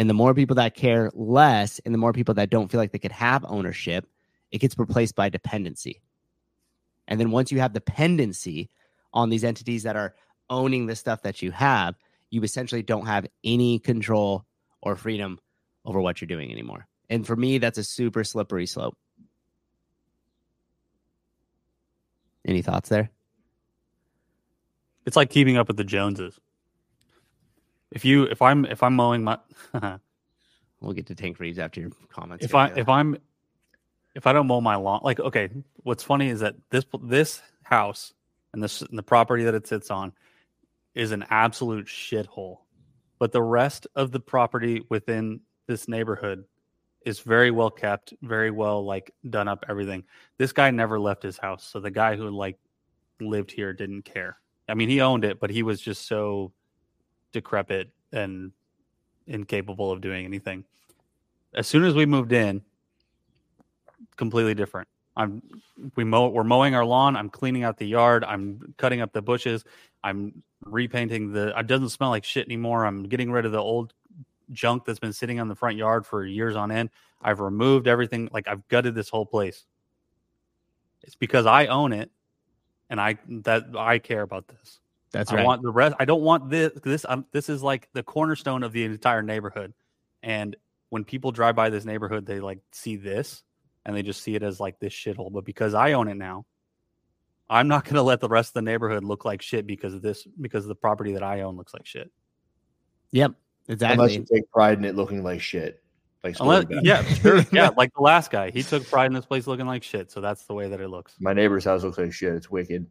And the more people that care less, and the more people that don't feel like they could have ownership, it gets replaced by dependency. And then once you have dependency on these entities that are owning the stuff that you have, you essentially don't have any control or freedom over what you're doing anymore. And for me, that's a super slippery slope. Any thoughts there? It's like keeping up with the Joneses. If you if I'm if I'm mowing my We'll get to Tank reads after your comments. if I if I'm if I don't mow my lawn, like okay, what's funny is that this this house and this and the property that it sits on is an absolute shithole, but the rest of the property within this neighborhood is very well kept, very well like done up everything. This guy never left his house, so the guy who like lived here didn't care. I mean, he owned it, but he was just so decrepit and incapable of doing anything. As soon as we moved in, completely different. I'm we mow we're mowing our lawn. I'm cleaning out the yard. I'm cutting up the bushes. I'm repainting the. It doesn't smell like shit anymore. I'm getting rid of the old junk that's been sitting on the front yard for years on end. I've removed everything. Like I've gutted this whole place. It's because I own it, and I that I care about this. That's I right. want the rest. I don't want this. This um, this is like the cornerstone of the entire neighborhood. And when people drive by this neighborhood, they like see this, and they just see it as like this shithole. But because I own it now, I'm not going to let the rest of the neighborhood look like shit because of this. Because the property that I own looks like shit. Yep, exactly. Unless exactly. you take pride in it looking like shit. Like Unless, yeah, sure, yeah, like the last guy, he took pride in this place looking like shit. So that's the way that it looks. My neighbor's house looks like shit. It's wicked.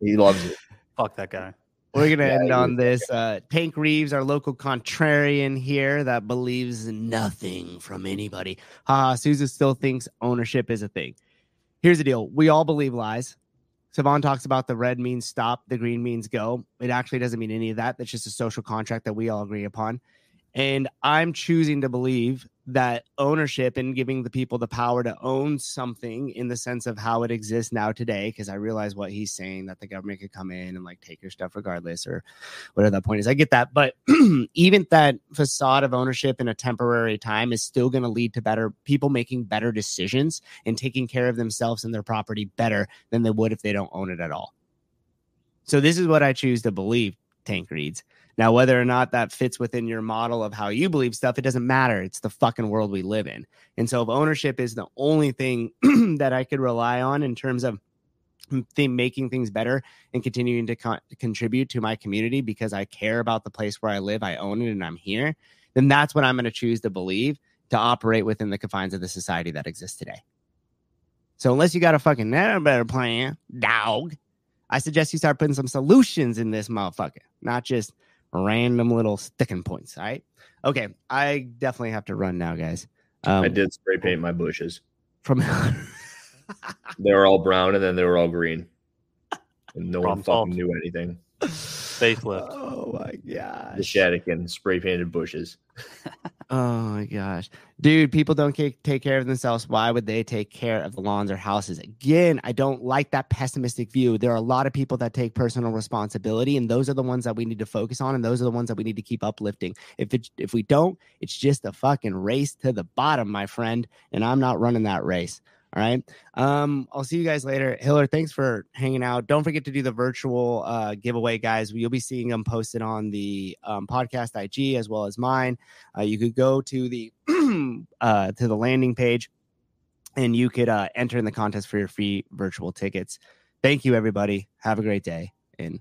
He loves it. Fuck that guy. We're gonna Yeah, end on this. Uh, Tank Reeves, our local contrarian here, that believes nothing from anybody. Ha, Souza still thinks ownership is a thing. Here's the deal: we all believe lies. Sevan talks about the red means stop, the green means go. It actually doesn't mean any of that. That's just a social contract that we all agree upon. And I'm choosing to believe that ownership and giving the people the power to own something in the sense of how it exists now today, because I realize what he's saying that the government could come in and like take your stuff regardless or whatever that point is. I get that. But even that facade of ownership in a temporary time is still going to lead to better people making better decisions and taking care of themselves and their property better than they would if they don't own it at all. So this is what I choose to believe, Tank reads. Now, whether or not that fits within your model of how you believe stuff, it doesn't matter. It's the fucking world we live in. And so, if ownership is the only thing that I could rely on in terms of mm, th- making things better and continuing to con- contribute to my community because I care about the place where I live, I own it, and I'm here, then that's what I'm going to choose to believe to operate within the confines of the society that exists today. So, unless you got a fucking better plan, dog, I suggest you start putting some solutions in this motherfucker, not just random little sticking points. All right. Okay. I definitely have to run now, guys. Um, I did spray paint my bushes. From They were all brown and then they were all green. And no one Problem solved. fucking knew anything. Facelift. oh my gosh. The Shadikin spray painted bushes. Oh my gosh. Dude, people don't ca- take care of themselves. Why would they take care of the lawns or houses? Again, I don't like that pessimistic view. There are a lot of people that take personal responsibility, and those are the ones that we need to focus on, and those are the ones that we need to keep uplifting. If it if we don't, it's just a fucking race to the bottom, my friend. And I'm not running that race. All right. Um, I'll see you guys later. Hiller, thanks for hanging out. Don't forget to do the virtual uh, giveaway, guys. You'll be seeing them posted on the um, podcast IG as well as mine. Uh, you could go to the uh, to the landing page, and you could uh, enter in the contest for your free virtual tickets. Thank you, everybody. Have a great day, and